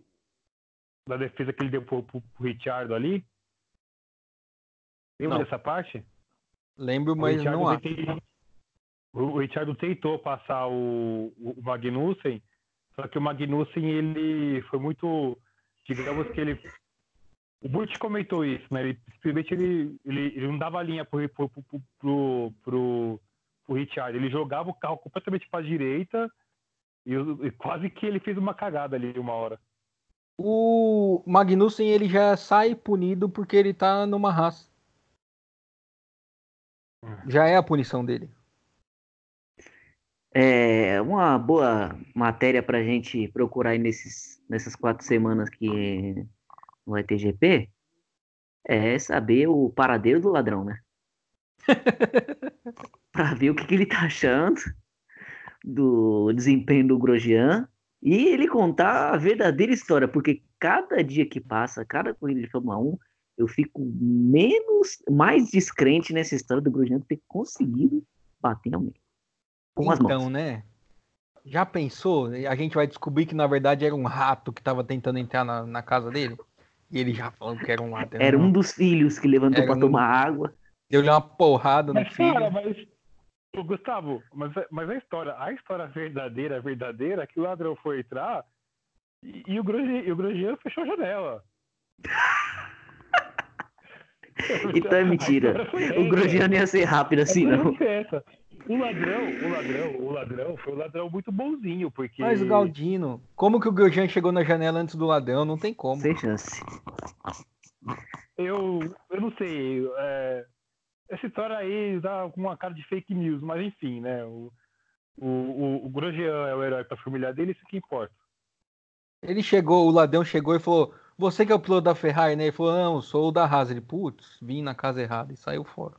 da defesa que ele deu pro, pro, pro Richardo ali. Lembra Não. dessa parte? Lembro, mas não há. tentou- O Richardo tentou passar o, o Magnussen, só que o Magnussen ele foi muito, digamos que ele, o Butch comentou isso, né? Ele simplesmente ele, ele, ele não dava linha pro, pro, pro, pro, pro, pro Richard, ele jogava o carro completamente para direita e, e quase que ele fez uma cagada ali uma hora. O Magnussen ele já sai punido porque ele tá numa raça. Já é a punição dele. É uma boa matéria pra gente procurar aí nesses, nessas quatro semanas que não vai ter GP é saber o paradeiro do ladrão, né? pra ver o que, que ele tá achando do desempenho do Grosjean e ele contar a verdadeira história, porque cada dia que passa, cada corrida de Fórmula 1, eu fico menos, mais descrente nessa história do Grosjean ter conseguido bater em alguém. Com as então, mãos. né? Já pensou? A gente vai descobrir que na verdade era um rato que tava tentando entrar na, na casa dele. E ele já falou que era um rato. Era um dos filhos que levantou Era pra um- tomar água. Deu-lhe uma porrada no Mas, cara, filho. mas. Ô, Gustavo, mas, mas a história, a história verdadeira, verdadeira, é que o ladrão foi entrar e, e o Grosjean, fechou a janela. Então é mentira. O. Grosjean não ia ser rápido A assim, não. O ladrão, o ladrão, o ladrão foi um ladrão muito bonzinho, porque. Mas o Galdino, como que o Grosjean chegou na janela antes do ladrão? Não tem como. Sem chance. Eu, eu não sei. é, essa história aí dá com uma cara de fake news, mas enfim, né? O, o, o, o Grosjean é o herói pra família dele, isso que importa. Ele chegou, o ladrão chegou e falou: Você que é o piloto da Ferrari, né? Ele falou: Não, sou o da Haas. Ele, putz, vim na casa errada e saiu fora.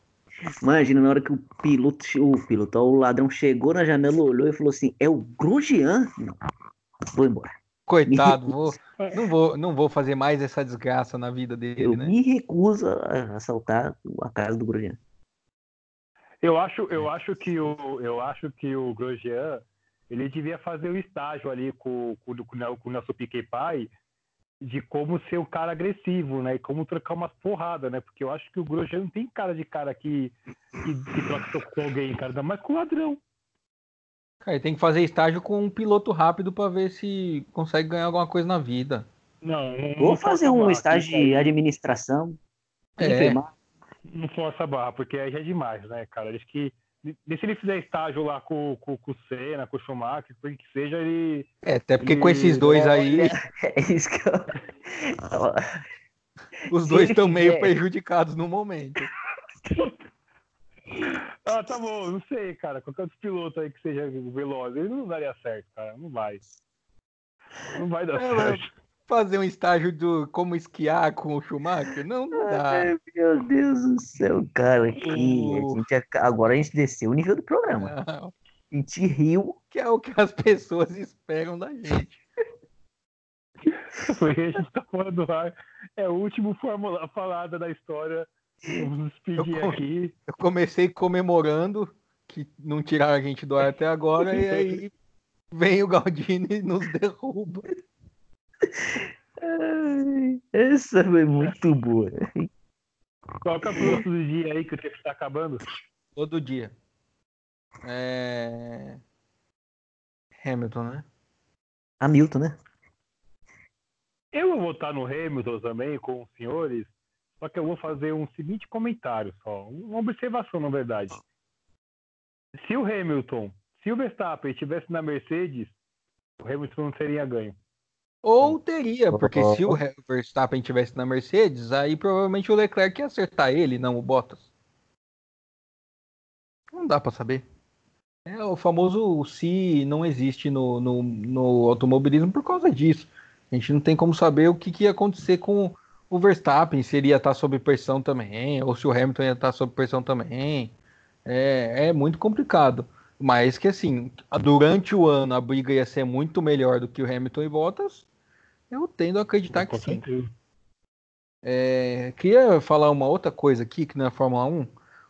Imagina na hora que o piloto, o piloto, ó, o ladrão chegou na janela, olhou e falou assim: É o Grosjean? Não. Vou embora. Coitado, vou, não, vou, não vou fazer mais essa desgraça na vida dele, Eu né? me recuso a assaltar a casa do Grosjean. Eu acho, eu acho que o, eu acho que o Grosjean ele devia fazer um estágio ali com, com, com, com o Nelson Piquet pai de como ser um cara agressivo, né? E como trocar umas porradas, né? Porque eu acho que o Grosjean não tem cara de cara que, que, que troca com alguém, cara, ainda mais com o ladrão. Cara, ele tem que fazer estágio com um piloto rápido pra ver se consegue ganhar alguma coisa na vida. Não, não Vou fazer um barra, estágio de administração. É. Não força a barra, porque aí já é demais, né, cara? Acho que se ele fizer estágio lá com, com, com o Senna, com o Schumacher, por que seja, ele. É, até porque com E- esses dois aí, Olha, É isso que eu. os dois ele estão meio prejudicados no momento. Ah, tá bom, não sei, cara. Qualquer outro piloto aí que seja veloz, ele não daria certo, cara. Não vai. Não vai dar É, certo. Fazer um estágio do como esquiar com o Schumacher? Não, não dá. Ai, meu Deus do céu, cara. Aqui, a gente, agora a gente desceu o nível do programa. Não, A gente riu. que é o que as pessoas esperam da gente. Porque a gente tá fora do ar. É o último Fórmula falada da história. Vamos despedir Eu- aqui. Eu comecei comemorando que não tiraram a gente do ar até agora e aí vem o Galdino e nos derruba. Ai, essa foi muito boa. Qual que é o piloto do dia aí que o tempo está acabando? Todo dia. É... Hamilton, né? Hamilton, né? Eu vou votar no Hamilton também com os senhores, só que eu vou fazer um seguinte comentário só, uma observação na verdade. Se o Hamilton, se o Verstappen estivesse na Mercedes, o Hamilton não teria ganho. Ou teria, porque se o Verstappen tivesse na Mercedes, aí provavelmente o Leclerc ia acertar ele, não o Bottas. Não dá pra saber. É o famoso se não existe no, no, no automobilismo por causa disso. A gente não tem como saber o que, que ia acontecer com o Verstappen, se ele ia estar sob pressão também, ou se o Hamilton ia estar sob pressão também. É, é muito complicado. Mas que assim, durante o ano a briga ia ser muito melhor do que o Hamilton e Bottas, eu tendo a acreditar que Com sim. É, queria falar uma outra coisa aqui, que na Fórmula 1,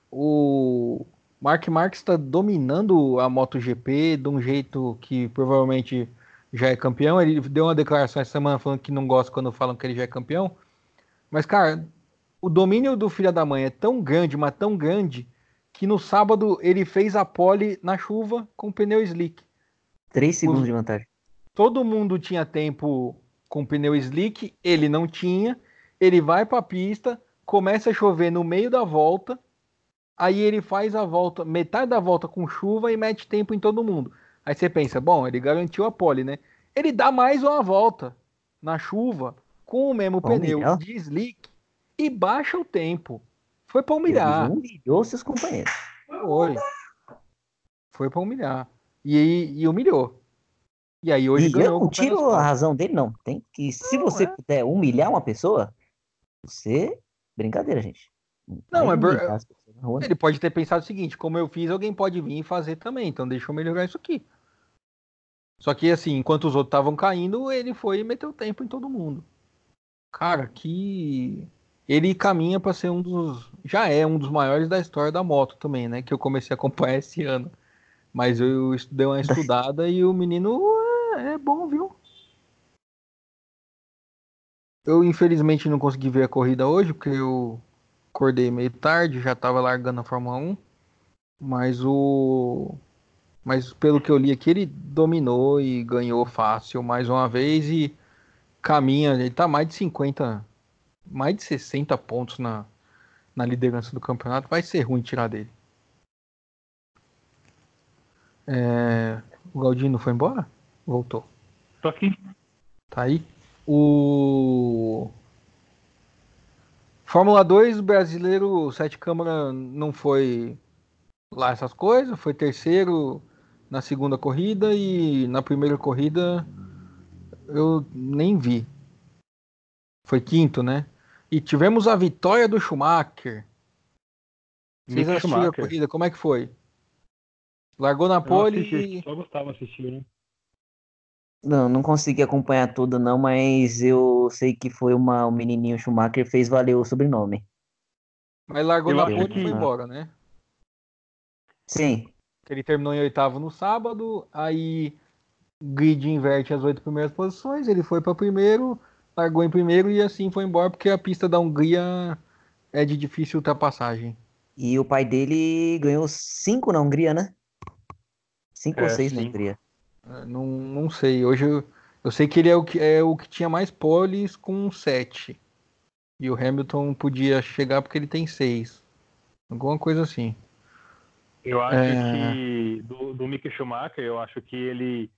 o Mark Marques está dominando a MotoGP de um jeito que provavelmente já é campeão. Ele deu uma declaração essa semana falando que não gosta quando falam que ele já é campeão. Mas, cara, o domínio do filho da mãe é tão grande, mas tão grande, que no sábado ele fez a pole na chuva com pneu slick. Três segundos Os... de vantagem. Todo mundo tinha tempo com pneu slick, ele não tinha. Ele vai para a pista, começa a chover no meio da volta, aí ele faz a volta, metade da volta com chuva e mete tempo em todo mundo. Aí você pensa, bom, ele garantiu a pole, né? Ele dá mais uma volta na chuva com o mesmo pneu de slick e baixa o tempo. Foi para humilhar. Ele humilhou seus companheiros. Foi. Foi para humilhar. E, e humilhou. E aí hoje e ganhou. Eu não tiro a razão dele, não. Tem que, se não, você é. puder humilhar uma pessoa, você. Brincadeira, gente. Não, é. Ele pode ter pensado o seguinte: como eu fiz, alguém pode vir e fazer também. Então deixa eu melhorar isso aqui. Só que assim, enquanto os outros estavam caindo, ele foi e meteu tempo em todo mundo. Cara, que ele caminha para ser um dos. Já é um dos maiores da história da moto também, né? Que eu comecei a acompanhar esse ano. Mas eu dei uma estudada e o menino é, é bom, viu? Eu infelizmente não consegui ver a corrida hoje, porque eu acordei meio tarde, já tava largando a Fórmula 1. Mas o. Mas pelo que eu li aqui, ele dominou e ganhou fácil mais uma vez e caminha. Ele tá mais de 50 mais de 60 pontos na, na liderança do campeonato, vai ser ruim tirar dele. É, o Galdino foi embora? Voltou. Tô aqui. Tá aí. O Fórmula 2 brasileiro, sete câmara não foi lá essas coisas, foi terceiro na segunda corrida e na primeira corrida eu nem vi. Foi quinto, né? E tivemos a vitória do Schumacher. Vocês assistiram a corrida? Como é que foi? Largou na pole e... Só gostava de assistir, né? Não, não consegui acompanhar tudo não, mas eu sei que foi uma, o menininho Schumacher fez valer o sobrenome. Mas largou eu na pole que... e foi embora, né? Sim. Ele terminou em oitavo no sábado, aí grid inverte as oito primeiras posições, ele foi para primeiro, largou em primeiro e assim foi embora, porque a pista da Hungria é de difícil ultrapassagem. E o pai dele ganhou cinco na Hungria, né? Cinco é, ou seis cinco. na Hungria. É, não, não sei. Hoje eu, eu sei que ele é o que, é o que tinha mais poles com sete. E o Hamilton podia chegar porque ele tem seis. Alguma coisa assim. Eu acho é... que do, do Mick Schumacher, eu acho que ele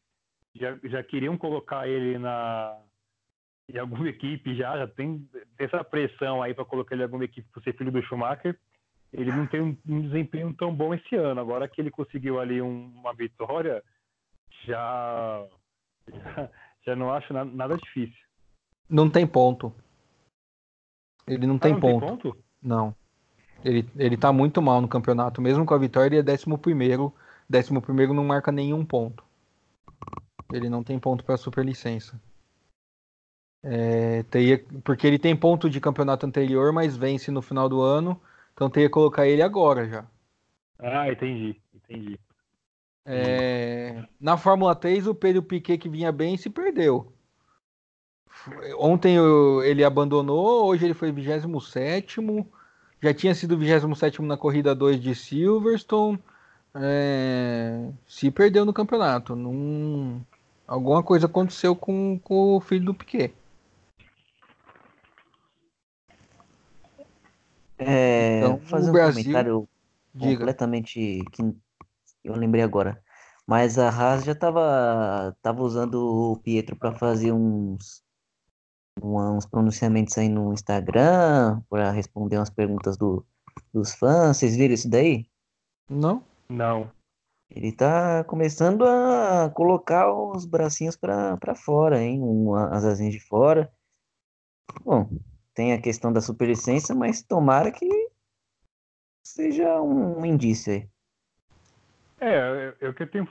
já, já queriam colocar ele na, em alguma equipe já, já tem, essa pressão aí para colocar ele em alguma equipe por ser filho do Schumacher. Ele não tem um, um desempenho tão bom esse ano. Agora que ele conseguiu ali um, uma vitória, já, já, já não acho nada, nada, difícil. Não tem ponto. Ele não, ah, tem, não ponto. tem ponto. Não. Ele, ele tá muito mal no campeonato. Mesmo com a vitória, ele é décimo primeiro. Décimo primeiro não marca nenhum ponto. Ele não tem ponto para superlicença. É, teria, porque ele tem ponto de campeonato anterior, mas vence no final do ano. Então teria que colocar ele agora já. Ah, entendi, entendi. É, na Fórmula 3, o Pedro Piquet que vinha bem se perdeu. Ontem ele abandonou, hoje ele foi 27 já tinha sido 27 na corrida 2 de Silverstone. É, se perdeu no campeonato. Num, alguma coisa aconteceu com, com o filho do Piquet. É, então, fazer um Brasil... comentário Diga. completamente que eu lembrei agora. Mas a Haas já estava tava usando o Pietro para fazer uns uns pronunciamentos aí no Instagram para responder umas perguntas do, dos fãs. Vocês viram isso daí? Não. Não. Ele tá começando a colocar os bracinhos para fora, hein? Um, as asinhas de fora. Bom, tem a questão da superlicença, mas tomara que seja um indício aí. É, eu, eu tenho,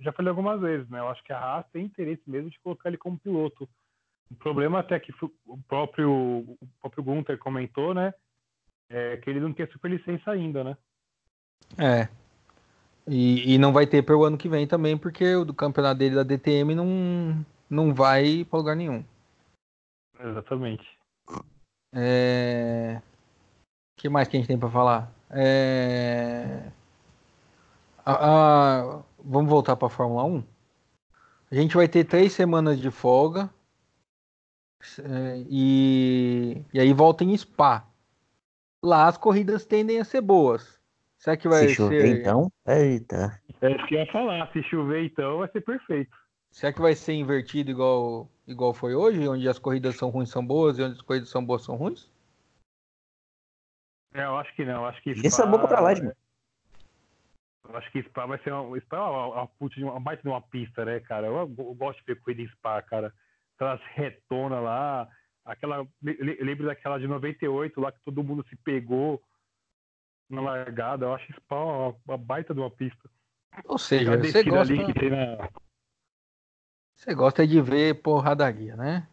já falei algumas vezes, né? Eu acho que a Haas tem interesse mesmo de colocar ele como piloto. O problema até que o próprio, o próprio Gunter comentou, né? É que ele não tem superlicença ainda, né? É. E, e não vai ter para o ano que vem também, porque o do campeonato dele da DTM não, não vai para lugar nenhum. Exatamente. É... que mais que a gente tem para falar? É... A, a... Vamos voltar para a Fórmula 1? A gente vai ter três semanas de folga é, e, e aí volta em Spa. Lá as corridas tendem a ser boas. Será que vai Se chover, ser. então? Eita. É isso que eu ia falar. Se chover, então, vai ser perfeito. Será que vai ser invertido igual, igual foi hoje, onde as corridas são ruins são boas e onde as corridas são boas são ruins? É, eu acho que não. Acho que E essa boca pra lá, Edmund. Eu acho que Spa vai ser uma, Spa é uma, uma, puta de uma, uma baita de uma pista, né, cara? Eu, eu gosto de ver corrida em Spa, cara. Aquelas retonas lá, aquela. le- le- Lembro daquela de 98 lá que todo mundo se pegou na largada. Eu acho Spa uma, uma baita de uma pista. Ou seja, você gosta, ali que tem na. você gosta de ver porradaria, né?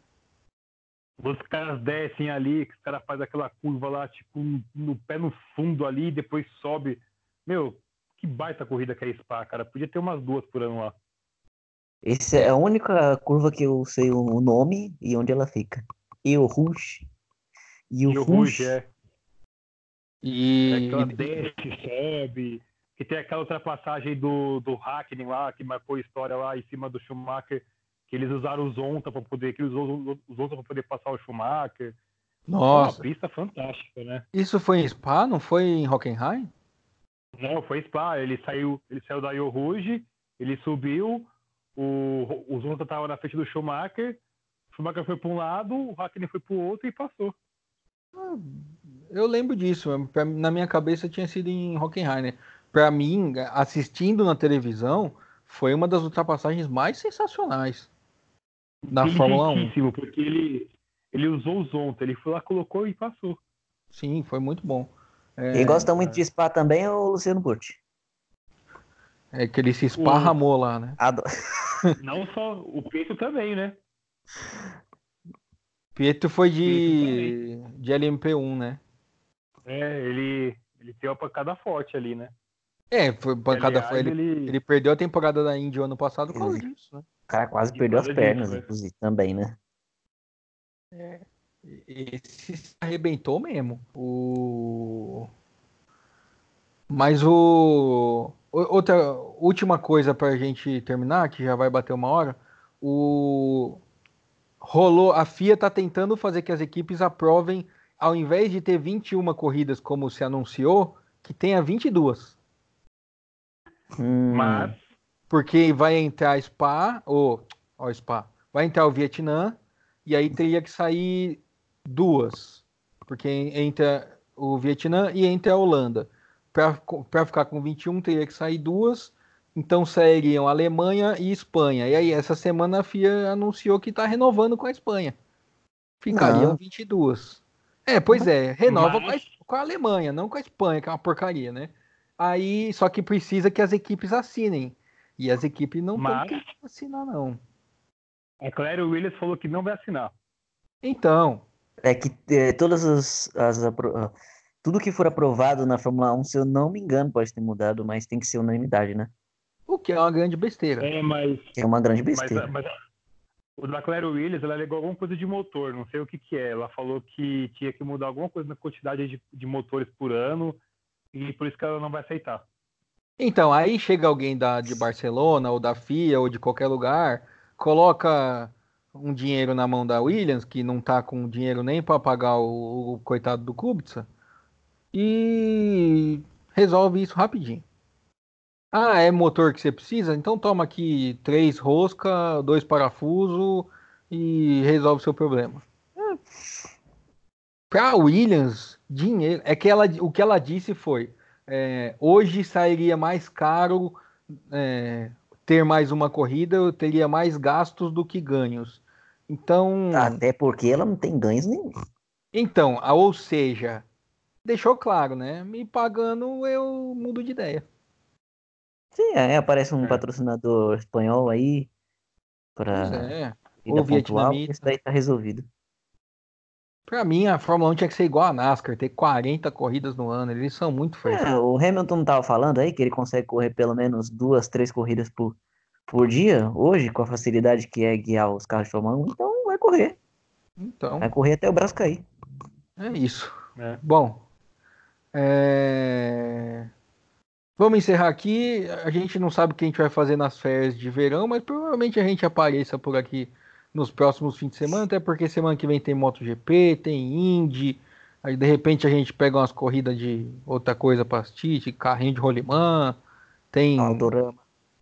Os caras descem ali, que os caras fazem aquela curva lá, tipo, no, pé no fundo ali, e depois sobe. Meu, que baita corrida que é Spa, cara. Podia ter umas duas por ano lá. Essa é a única curva que eu sei o nome e onde ela fica. E o Rush. E o E Rush. Ruge, é. É E, aquela desce, sobe. Que tem aquela ultrapassagem do, do Hackney lá, que marcou história lá em cima do Schumacher, que eles usaram os Zonta para poder, que eles usam os Zonta para poder passar o Schumacher. É uma Nossa, pista fantástica, né? isso foi em Spa, não foi em Hockenheim? Não, foi Spa, ele saiu, ele saiu da Rouge, ele subiu, o, o Zonta tava na frente do Schumacher, o Schumacher foi para um lado, o Hackney foi para o outro e passou. Eu lembro disso, pra- na minha cabeça tinha sido em Hockenheim, né? Pra mim, assistindo na televisão, foi uma das ultrapassagens mais sensacionais da Fórmula 1. Inteligentíssimo, Porque ele, ele usou o Zonta, ele foi lá, colocou e passou. Sim, foi muito bom. É, Quem gosta muito de Spa também é o Luciano Burti. é que ele se esparramou lá, né? Ado- Não só o peito também, né? Pietro foi de, de LMP1, né? É, ele, ele tem uma pancada forte ali, né? É, foi bancada Aliás, foi ele, ele- ele perdeu a temporada da Indy ano passado por causa disso, né? O cara quase De perdeu as causa disso, pernas, né? inclusive, também, né? Esse se arrebentou mesmo. O... Mas o... o- Outra última coisa pra gente terminar, que já vai bater uma hora. O... Rolou, a FIA tá tentando fazer que as equipes aprovem, ao invés de ter 21 corridas como se anunciou, que tenha 22. Hum, Mas, Porque vai entrar Spa, ou ó, Spa, vai entrar o Vietnã, e aí teria que sair duas. Porque entra o Vietnã e entra a Holanda. Para ficar com 21, teria que sair duas. Então sairiam Alemanha e Espanha. E aí, essa semana a FIA anunciou que está renovando com a Espanha. Ficariam Não. 22. É, pois é, renova Mas- com, a, com a Alemanha, não com a Espanha, que é uma porcaria, né? Aí, só que precisa que as equipes assinem. E as equipes não Mas- querendo assinar, não. a Claire Williams falou que não vai assinar. Então, É que é, todas as, as apro- ah, tudo que for aprovado na Fórmula 1, se eu não me engano, pode ter mudado, mas tem que ser unanimidade, né? o que é uma grande besteira. É, mas, Que é uma grande mas, besteira. mas o da Claire Williams, ela alegou alguma coisa de motor, não sei o que que é. Ela falou que tinha que mudar alguma coisa na quantidade de, de motores por ano e por isso que ela não vai aceitar. Então, aí chega alguém da, de Barcelona, ou da FIA, ou de qualquer lugar, coloca um dinheiro na mão da Williams, que não tá com dinheiro nem para pagar o, o coitado do Kubica, e resolve isso rapidinho. Ah, é motor que você precisa? Então toma aqui três rosca, dois parafusos e resolve seu problema. É. Para Williams, dinheiro. É que ela, o que ela disse foi: é, hoje sairia mais caro é, ter mais uma corrida, eu teria mais gastos do que ganhos. Então, Até porque ela não tem ganhos nenhum. então, ou seja, deixou claro, né? Me pagando, eu mudo de ideia. Sim, aí aparece um É. patrocinador espanhol aí pra é. Ou pontual, vietnamita. isso daí tá resolvido. Pra mim, a Fórmula 1 tinha que ser igual a NASCAR, ter 40 corridas no ano. Eles são muito feios. É, o Hamilton não tava falando aí que ele consegue correr pelo menos duas, três corridas por, por dia, hoje, com a facilidade que é guiar os carros de Fórmula 1, então vai correr. Então, Vai correr até o braço cair. é isso. É. Bom, É... Vamos encerrar aqui. A gente não sabe o que a gente vai fazer nas férias de verão, mas provavelmente a gente apareça por aqui nos próximos fins de semana, até porque semana que vem tem MotoGP, tem Indy, aí de repente a gente pega umas corridas de outra coisa para assistir, carrinho de rolimã, tem Aldorama.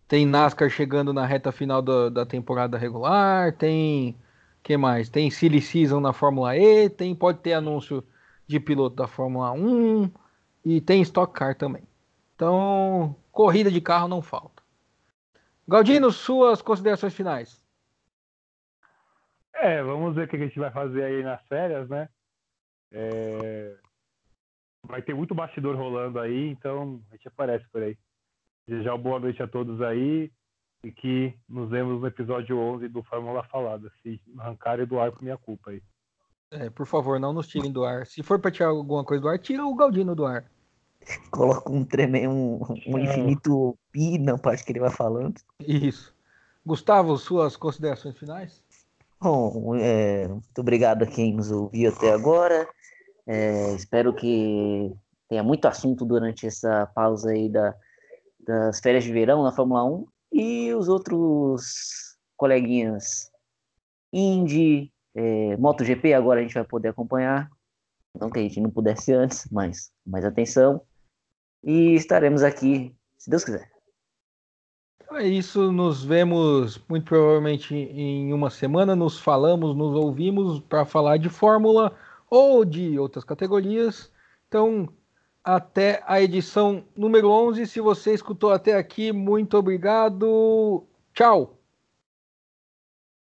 tem NASCAR chegando na reta final da, da temporada regular, tem que mais? Tem Silly Season na Fórmula E, tem pode ter anúncio de piloto da Fórmula 1 e tem Stock Car também. Então, corrida de carro não falta. Galdino, suas considerações finais. É, vamos ver o que a gente vai fazer aí nas férias, né? É... Vai ter muito bastidor rolando aí, então a gente aparece por aí. Desejar boa noite a todos aí e que nos vemos no episódio 11 do Fórmula Falada. Se arrancarem do ar por minha culpa aí. É, por favor, não nos tirem do ar. Se for para tirar alguma coisa do ar, tira o Galdino do ar. Coloca um tremendo, um, um infinito pi na parte que ele vai falando. Isso. Gustavo, suas considerações finais? Bom, é, muito obrigado a quem nos ouviu até agora. É, espero que tenha muito assunto durante essa pausa aí da, das férias de verão na Fórmula 1 e os outros coleguinhas Indy, é, MotoGP agora a gente vai poder acompanhar. Não que a gente não pudesse antes, mas mais atenção. E estaremos aqui, se Deus quiser. É isso, nos vemos muito provavelmente em uma semana, nos falamos, nos ouvimos para falar de Fórmula ou de outras categorias. Então, até a edição número 11. Se você escutou até aqui, muito obrigado. Tchau!